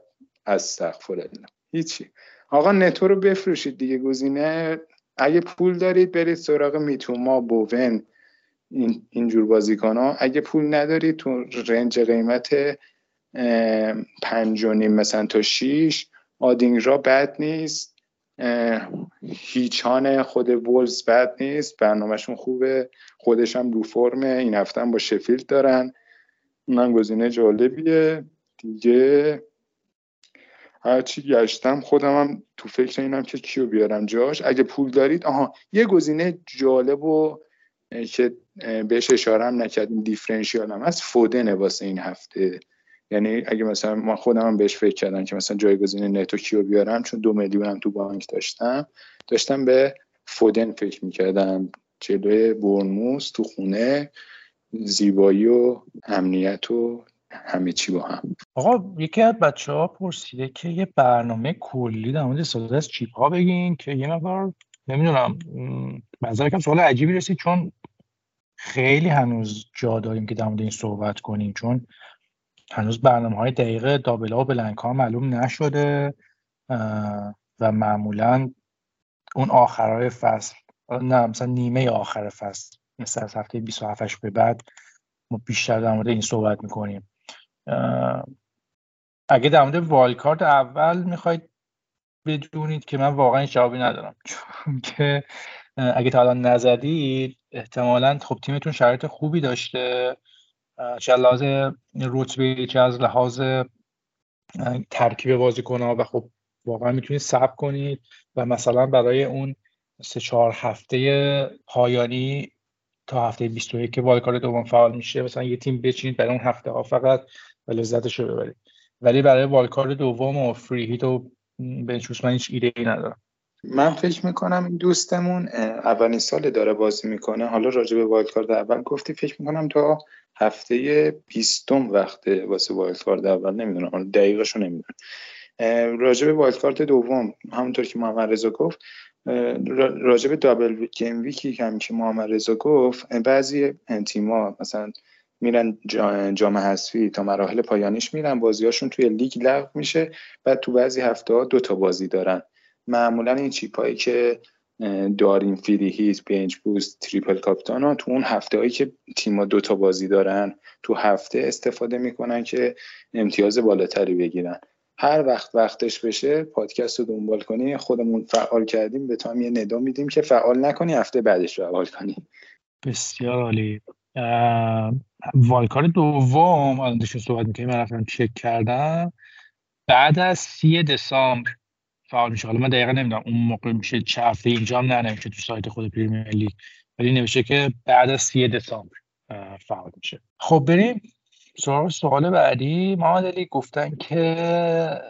استغفر هیچی. آقا نتو رو بفروشید دیگه گزینه. اگه پول دارید برید سراغ میتوما بوون. این اینجور بازیکن ها اگه پول ندارید تو رنج قیمت پنج و نیم مثلا تا شیش آدینگرا بد نیست. هیچان خود وولز بد نیست. برنامهشون خوبه. خودش هم رو فرمه. این هفته هم با شفیلد دارن. من گزینه جالبیه. دیگه هرچی گشتم خودم هم تو فکر اینم که کیو بیارم جاش. اگه پول دارید آها یه گزینه جالب و که بهش اشاره هم نکردیم دیفرنشیال هم. هست فودنه واسه این هفته. یعنی اگه مثلا من خودم هم بهش فکر کردم که مثلا جایگزین نتو کیو بیارم چون دو میلیون هم تو بانک داشتم داشتم به فودن فکر می‌کردم. جلوی برنموس تو خونه زیبایی و امنیت و همه چی با هم. آقا یکی از بچه ها پرسیده که یه برنامه کلی در مورد استفاده از چیپ ها بگین که یه نفر نمی‌دونم نظر کم سوال عجیبی رسید چون خیلی هنوز جا داریم که در مورد این صحبت کنیم چون هنوز برنامه های دقیقه دابلا و بلنک ها معلوم نشده و معمولا اون آخرهای فصل نه مثلا نیمه آخر فصل مثل از هفته 27 به بعد ما بیشتر در مورد این صحبت می‌کنیم. اگه در مورد والکارت اول می‌خواید بدونید که من واقعا جوابی ندارم چون که اگه تا الان نزدید احتمالا خب تیمتون شرایط خوبی داشته. چه لحاظ رتبه چه از لحاظ ترکیب بازیکنها و خب واقعا می‌تونید صبر کنید و مثلا برای اون سه چهار هفته پایانی تا هفته 21 که والکار دوم فعال میشه مثلا یه تیم بچینید برای اون هفته ها فقط و لذتش رو ببرید. ولی برای والکار دوم و فری هیت و bench boost من هیچ ایده ای ندارم. من فکر می‌کنم این دوستمون اولین سال داره بازی می‌کنه. حالا راجع به wild اول گفتی فکر می‌کنم تا هفته بیستم وقته واسه wild card اول نمی‌دونم. دقیقشو نمی‌دونم. راجع به wild card دوم همونطور که محمد رضا گفت راجع به double game week ی هم که محمد رضا گفت بعضی تیما مثلا میرن جام حذفی تا مراحل پایانیش میرن بازیاشون توی لیگ لغو میشه بعد تو بعضی هفته ها دو تا بازی دارن. معمولا این چیپ که داریم فری هیت بنچ بوست تریپل کاپتان ها تو اون هفته هایی که تیما دوتا بازی دارن تو هفته استفاده می‌کنن که امتیاز بالاتری بگیرن. هر وقت وقتش بشه پادکست رو دنبال کنی خودمون فعال کردیم به تو هم یه ندا میدیم که فعال نکنی هفته بعدش فعال کنی. بسیار عالی. والکار دوم الان داشتیم صحبت می‌کنیم من رفتم چک کردم. بعد از سی دسامبر فعال میشه. حالا من دقیقا نمی‌دونم اون موقع میشه چه هفته اینجا هم ننوشته تو سایت خود پریمیر لیگ. ولی نوشته که بعد از سی دسامبر فعال میشه. خب بریم سوال سوال بعدی. محمد علی گفتن که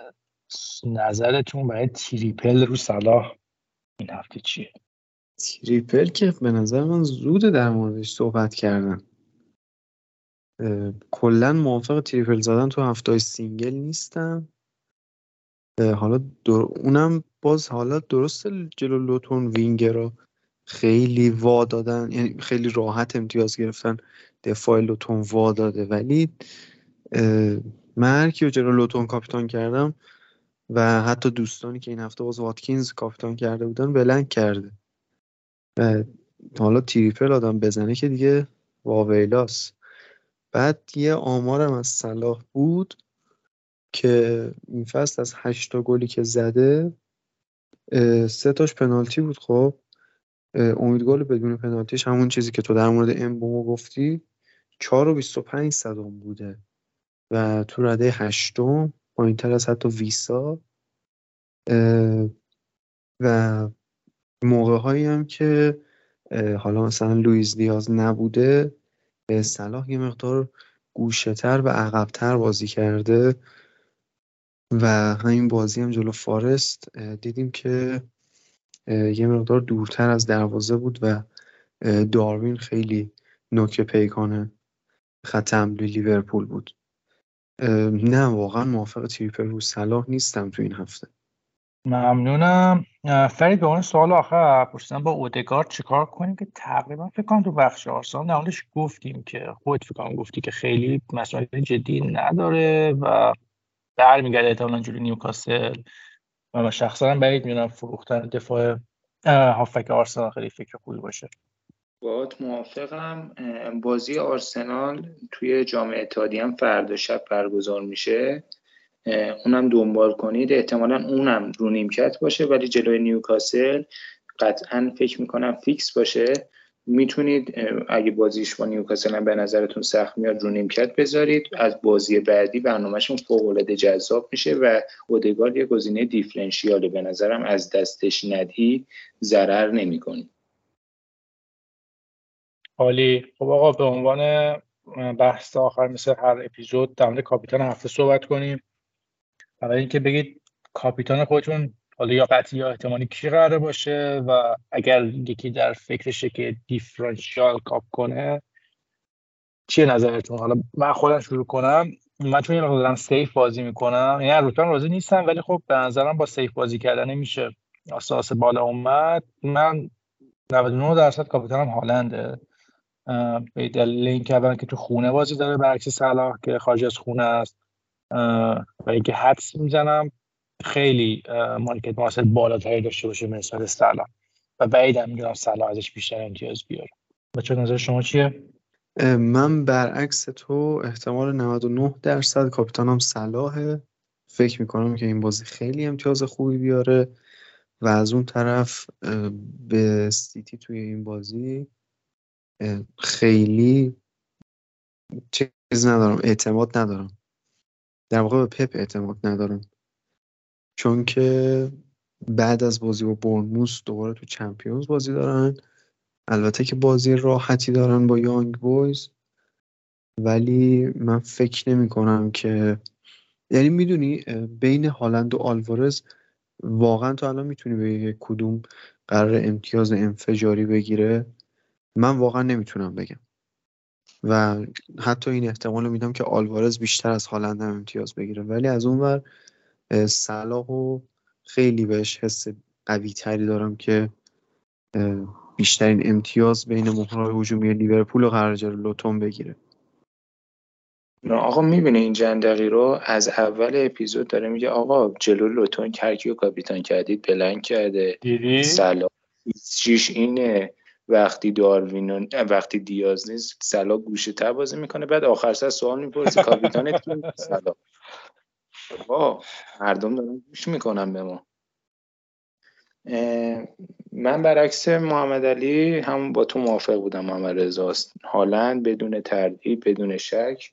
نظرتون برای triple رو صلاح این هفته چیه؟ triple که به نظر من زوده در موردش صحبت کردن. کلا موافق triple زدن تو هفته single نیستم حالا اونم باز حالا درست جلو لوتون وینگرا خیلی وا دادن یعنی خیلی راحت امتیاز گرفتن دفاع لوتون وا داده. ولی من جلو لوتون کاپیتان کردم و حتی دوستانی که این هفته باز واتکینز کاپیتان کرده بودن blank کرده. و حالا تریپل آدم بزنه که دیگه واویلاس. بعد یه آمارم از صلاح بود. که این فصل از هشتا گلی که زده سه تاش پنالتی بود خب. امید گل بدون پنالتیش همون چیزی که تو در مورد امبومو گفتی چهار و بیست و پنج صدام بوده. و تو رده هشتم تر از حتی ویسا. و موقع هایی هم که حالا مثلا لویز دیاز نبوده صلاح یه مقدار گوشه‌تر و عقبتر بازی کرده. و همین بازی هم جلو فارست دیدیم که یه مقدار دورتر از دروازه بود و داروین خیلی نوک پیکانه خط حمله لیورپول بود. نه واقعا موافق triple رو صلاح نیستم تو این هفته. ممنونم. فرید به اون سوال آخر پرسیدم با اودگارد چیکار کنیم که تقریبا فکر کنم تو بخش آرسنال نمونش گفتیم که خود فکر کنم گفتی که خیلی مسئله جدی نداره و برمیگرده احتمالاً جلوی نیوکاسل. و شخصا هم بعید می‌دونم فروختن دفاع هافک آرسنال خیلی فکر خوبی باشه. باید موافقم. بازی آرسنال توی جامعه اتحادی هم فردا شب برگزار میشه. اونم دنبال کنید. احتمالا اونم رو نیمکت باشه ولی جلوی نیوکاسل قطعا فکر می‌کنم فیکس باشه. می‌تونید اگه بازیش با نیوکاسل به نظرتون سخت میاد رو نیمکت بذارید. از بازی بعدی برنامهشون فوق العاده جذاب میشه و اودگارد یه گزینه دیفرنشیاله به نظرم از دستش ندی ضرر نمی‌کنی عالی. خب آقا به عنوان بحث آخر مثل هر اپیزود در کاپیتان هفته صحبت کنیم. اول اینکه بگید کاپیتان خودتون حالا یا قطعی یا احتمالی کی قراره باشه و اگر یکی در فکرشه که دیفرانشیال کاپ کنه چیه نظرتون؟ حالا من خودم شروع کنم. من چون یه دارم سیف بازی می‌کنم یعنی روتان راضی نیستم ولی خب به نظرم با سیف بازی کردن نمیشه اساس بالا اومد. من 99 درصد کاپیتانم هالنده. به دلیل اینکه اولا که تو خونه بازی داره برعکس صلاح که خارج از خونه است. و اینکه حدس می‌زنم. خیلی مارکت محصل بالاتری داشته باشه نسبت سلا و بعیدم می‌دونم سلا ازش بیشتر امتیاز بیاره. بچه نظر شما چیه؟ من برعکس تو احتمال 99 درصد کاپیتانم صلاحه. فکر می‌کنم که این بازی خیلی امتیاز خوبی بیاره. و از اون طرف به سیتی توی این بازی خیلی چیز ندارم اعتماد ندارم. در واقع به پپ اعتماد ندارم. چون که بعد از بازی با برنموس دوباره تو چمپیونز بازی دارن. البته که بازی راحتی دارن با یانگ بویز. ولی من فکر نمی کنم که یعنی می‌دونی بین هالند و آلوارز واقعا تو الان می‌تونی به کدوم قرار امتیاز انفجاری بگیره. من واقعا نمی‌تونم بگم. و حتی این احتمال میدم که آلوارز بیشتر از هالند هم امتیاز بگیره. ولی از اون ور صلاح و خیلی بهش حس قوی تری دارم که بیشترین امتیاز بین مهرهای هجومی لیورپول و قرار لوتون بگیره. آقا می‌بینه این جندقی رو؟ از اول اپیزود داره میگه آقا جلو لوتون کرکی و کاپیتان کردید بلنگ کرده. سلام چیش اینه. وقتی داروین وقتی دیاز نیست سلا گوشه تر بازی می‌کنه. بعد آخر سر سوال می‌پرسه کاپیتانت کی؟ سلا مردم دارن گوش می‌کنن به ما. من برعکس محمد علی هم با تو موافق بودم محمد رضا هالند بدون تردید بدون شک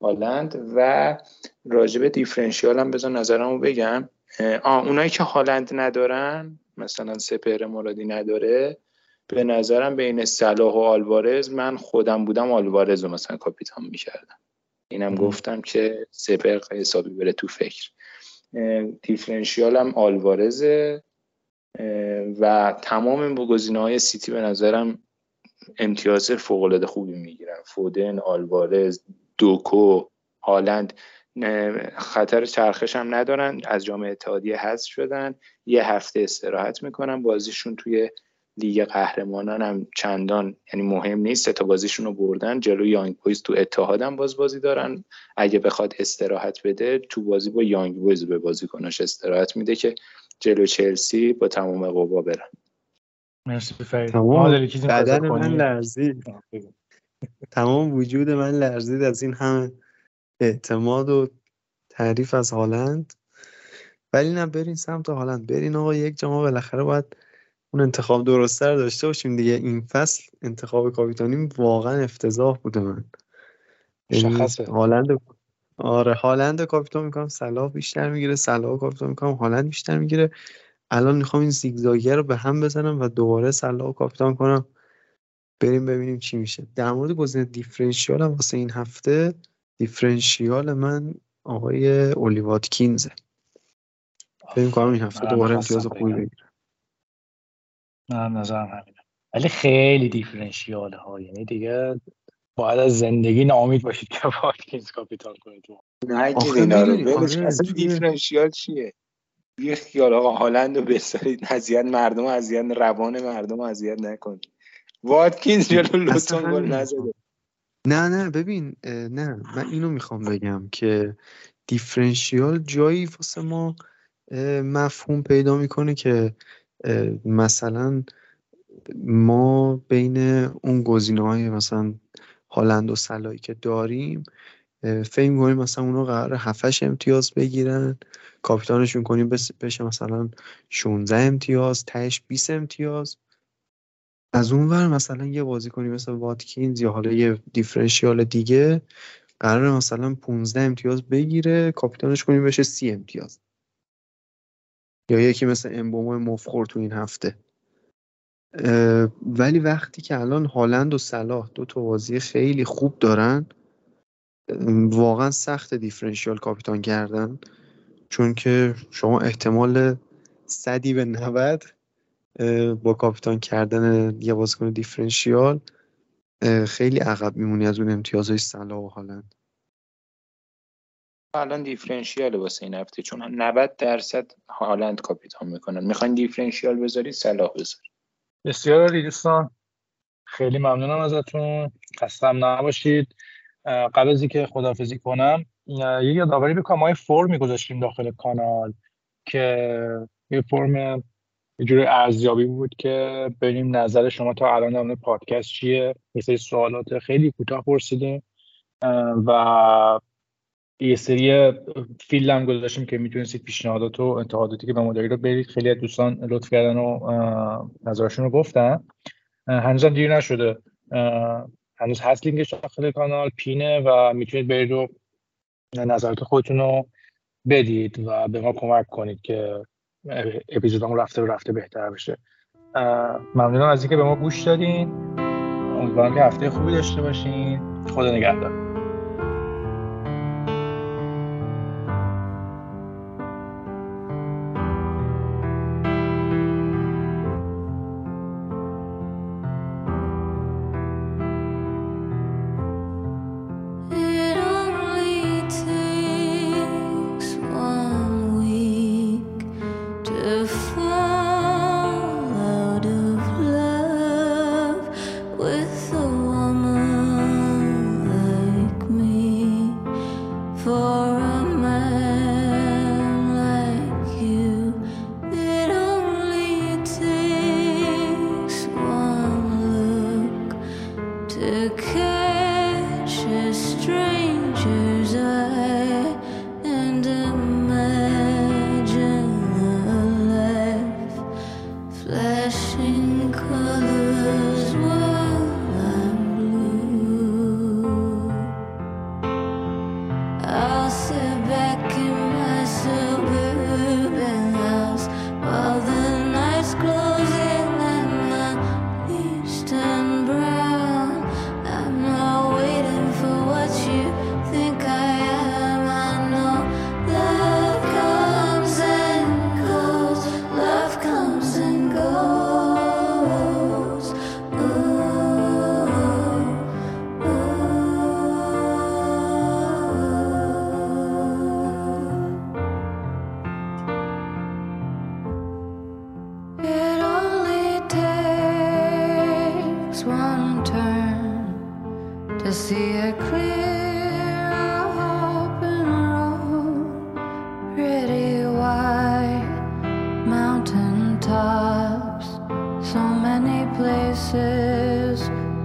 هالند و راجب دیفرنشیال هم بذار نظرمو بگم. آه اونایی که هالند ندارن مثلا سپر مرادی نداره به نظرم بین صلاح و آلوارز من خودم بودم آلوارز رو مثلا کاپیتان می‌کردم. اینم گفتم که سپر حسابی بره تو فکر. دیفرنشیال هم آلوارزه و تمام گزینه های سیتی به نظرم امتیاز فوق خوبی می‌گیرن. فودن آلوارز دوکو هالند خطر چرخش هم ندارن. از جام اتحادیه حذف شدن. یه هفته استراحت می‌کنن. بازیشون توی لیگ قهرمانان هم چندان یعنی مهم نیست تا بازیشون رو بردن. جلو یانگ بویز تو اتحاد هم باز بازی دارن. اگه بخواد استراحت بده تو بازی با یانگ بویز به بازیکناش استراحت میده که جلو چلسی با تمام قوا برن. مرسی فرید تمام بدن من لرزید. تمام وجود من لرزید از این همه اعتماد و تعریف از هالند. ولی نه برین سمت هالند. برین آقا یک جام بالاخره باید اون انتخاب درستتر داشته باشیم دیگه. این فصل انتخاب کاپیتانی واقعا افتضاح بوده من. یعنی مشخصه. هالند آره هالند کاپیتان می‌کنم صلاح بیشتر می‌گیره صلاح کاپیتان می‌کنم هالند بیشتر می‌گیره. الان می‌خوام این زیگزاگی رو به هم بزنم و دوباره صلاح کاپیتان کنم. بریم ببینیم چی میشه. در مورد گزینه دیفرنشیال هم واسه این هفته دیفرنشیال من آقای اولیوات کینزه فکر کنم این هفته دوباره امتیاز خوبی بگیره. نه نظرم همینه. ولی خیلی دیفرنشیال ها یعنی دیگه باید از زندگی ناامید باشید که واتکینز کاپیتان کنید. نگیر اینا رو اصلا دیفرنشیال چیه؟ یه خیال آقا هالند رو بسارید اذیت مردم اذیت روان مردم اذیت نکنید. واتکینز جلو لوتون گل نزده. نه نه ببین نه. من اینو می‌خوام بگم که دیفرنشیال جایی واسه ما مفهوم پیدا می‌کنه که مثلا ما بین اون گزینه های مثلا هالند و سلایی که داریم فکر کنیم مثلا اونا قرار هفتش امتیاز بگیرن کاپیتانشون کنیم بشه مثلا 16 امتیاز تهش 20 امتیاز. از اون ور مثلا یه بازی کنیم مثل واتکینز یا حالا یه دیفرنشیال دیگه قرار مثلا 15 امتیاز بگیره کاپیتانش کنیم بشه 30 امتیاز. یا یکی مثل امبومو مفخور تو این هفته. ولی وقتی که الان هالند و صلاح دو تا بازی خیلی خوب دارن واقعا سخت دیفرنشیال کاپیتان کردن چون که شما احتمال صدی به 90 با کاپیتان کردن یه بازیکن دیفرنشیال خیلی عقب میمونی از اون امتیازهای صلاح و هالند. الان دیفرنشیال واسه این هفته چون 90 درصد هالند کاپیتان می‌کنن. می‌خواین دیفرنشیال بذاری صلاح بذاری بسیار عالی دوستان. خیلی ممنونم ازتون. خستم نباشید. قبل از اینکه خدافزی کنم یه یادآوری بکنم ما یه فرمی گذاشتیم داخل کانال که یه فرم یه جور ارزیابی بود که ببینیم نظر شما تا الان در پادکست چیه. یه سوالات خیلی کوتاه پرسیدیم. و یه سری فیل هم گذاشتیم که می‌تونستید پیشنهادات و انتقاداتی که به ما رو برید خیلی از دوستان لطف کردن و نظرشون رو گفتن. هنوز هم دیر نشده. هنوز هست لینکش داخل کانال پینه و می‌تونید برید و نظرات خودتون رو بدید و به ما کمک کنید که اپیزودمون رفته و رفته بهتر بشه. ممنونم از اینکه به ما گوش دادین. امیدوارم که هفته خوبی داشته باشین. خدا نگهدار.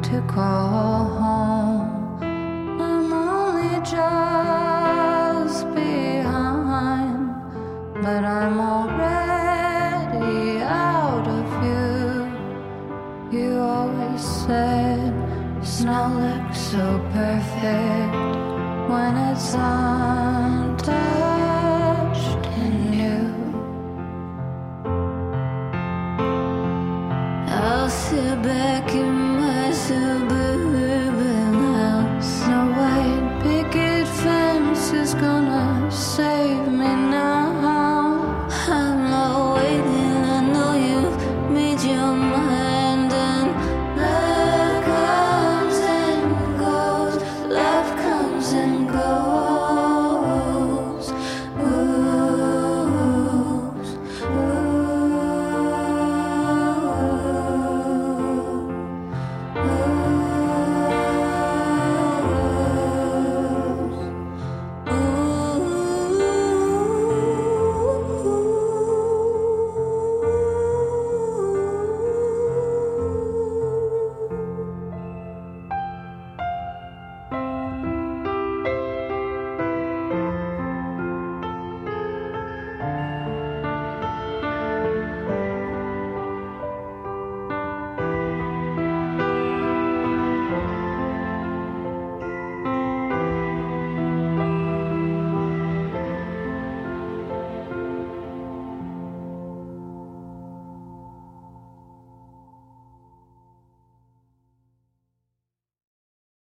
to call home. I'm only just behind, but I'm already out of you. You always said snow looks so perfect when it's untouched in you. I'll sit back.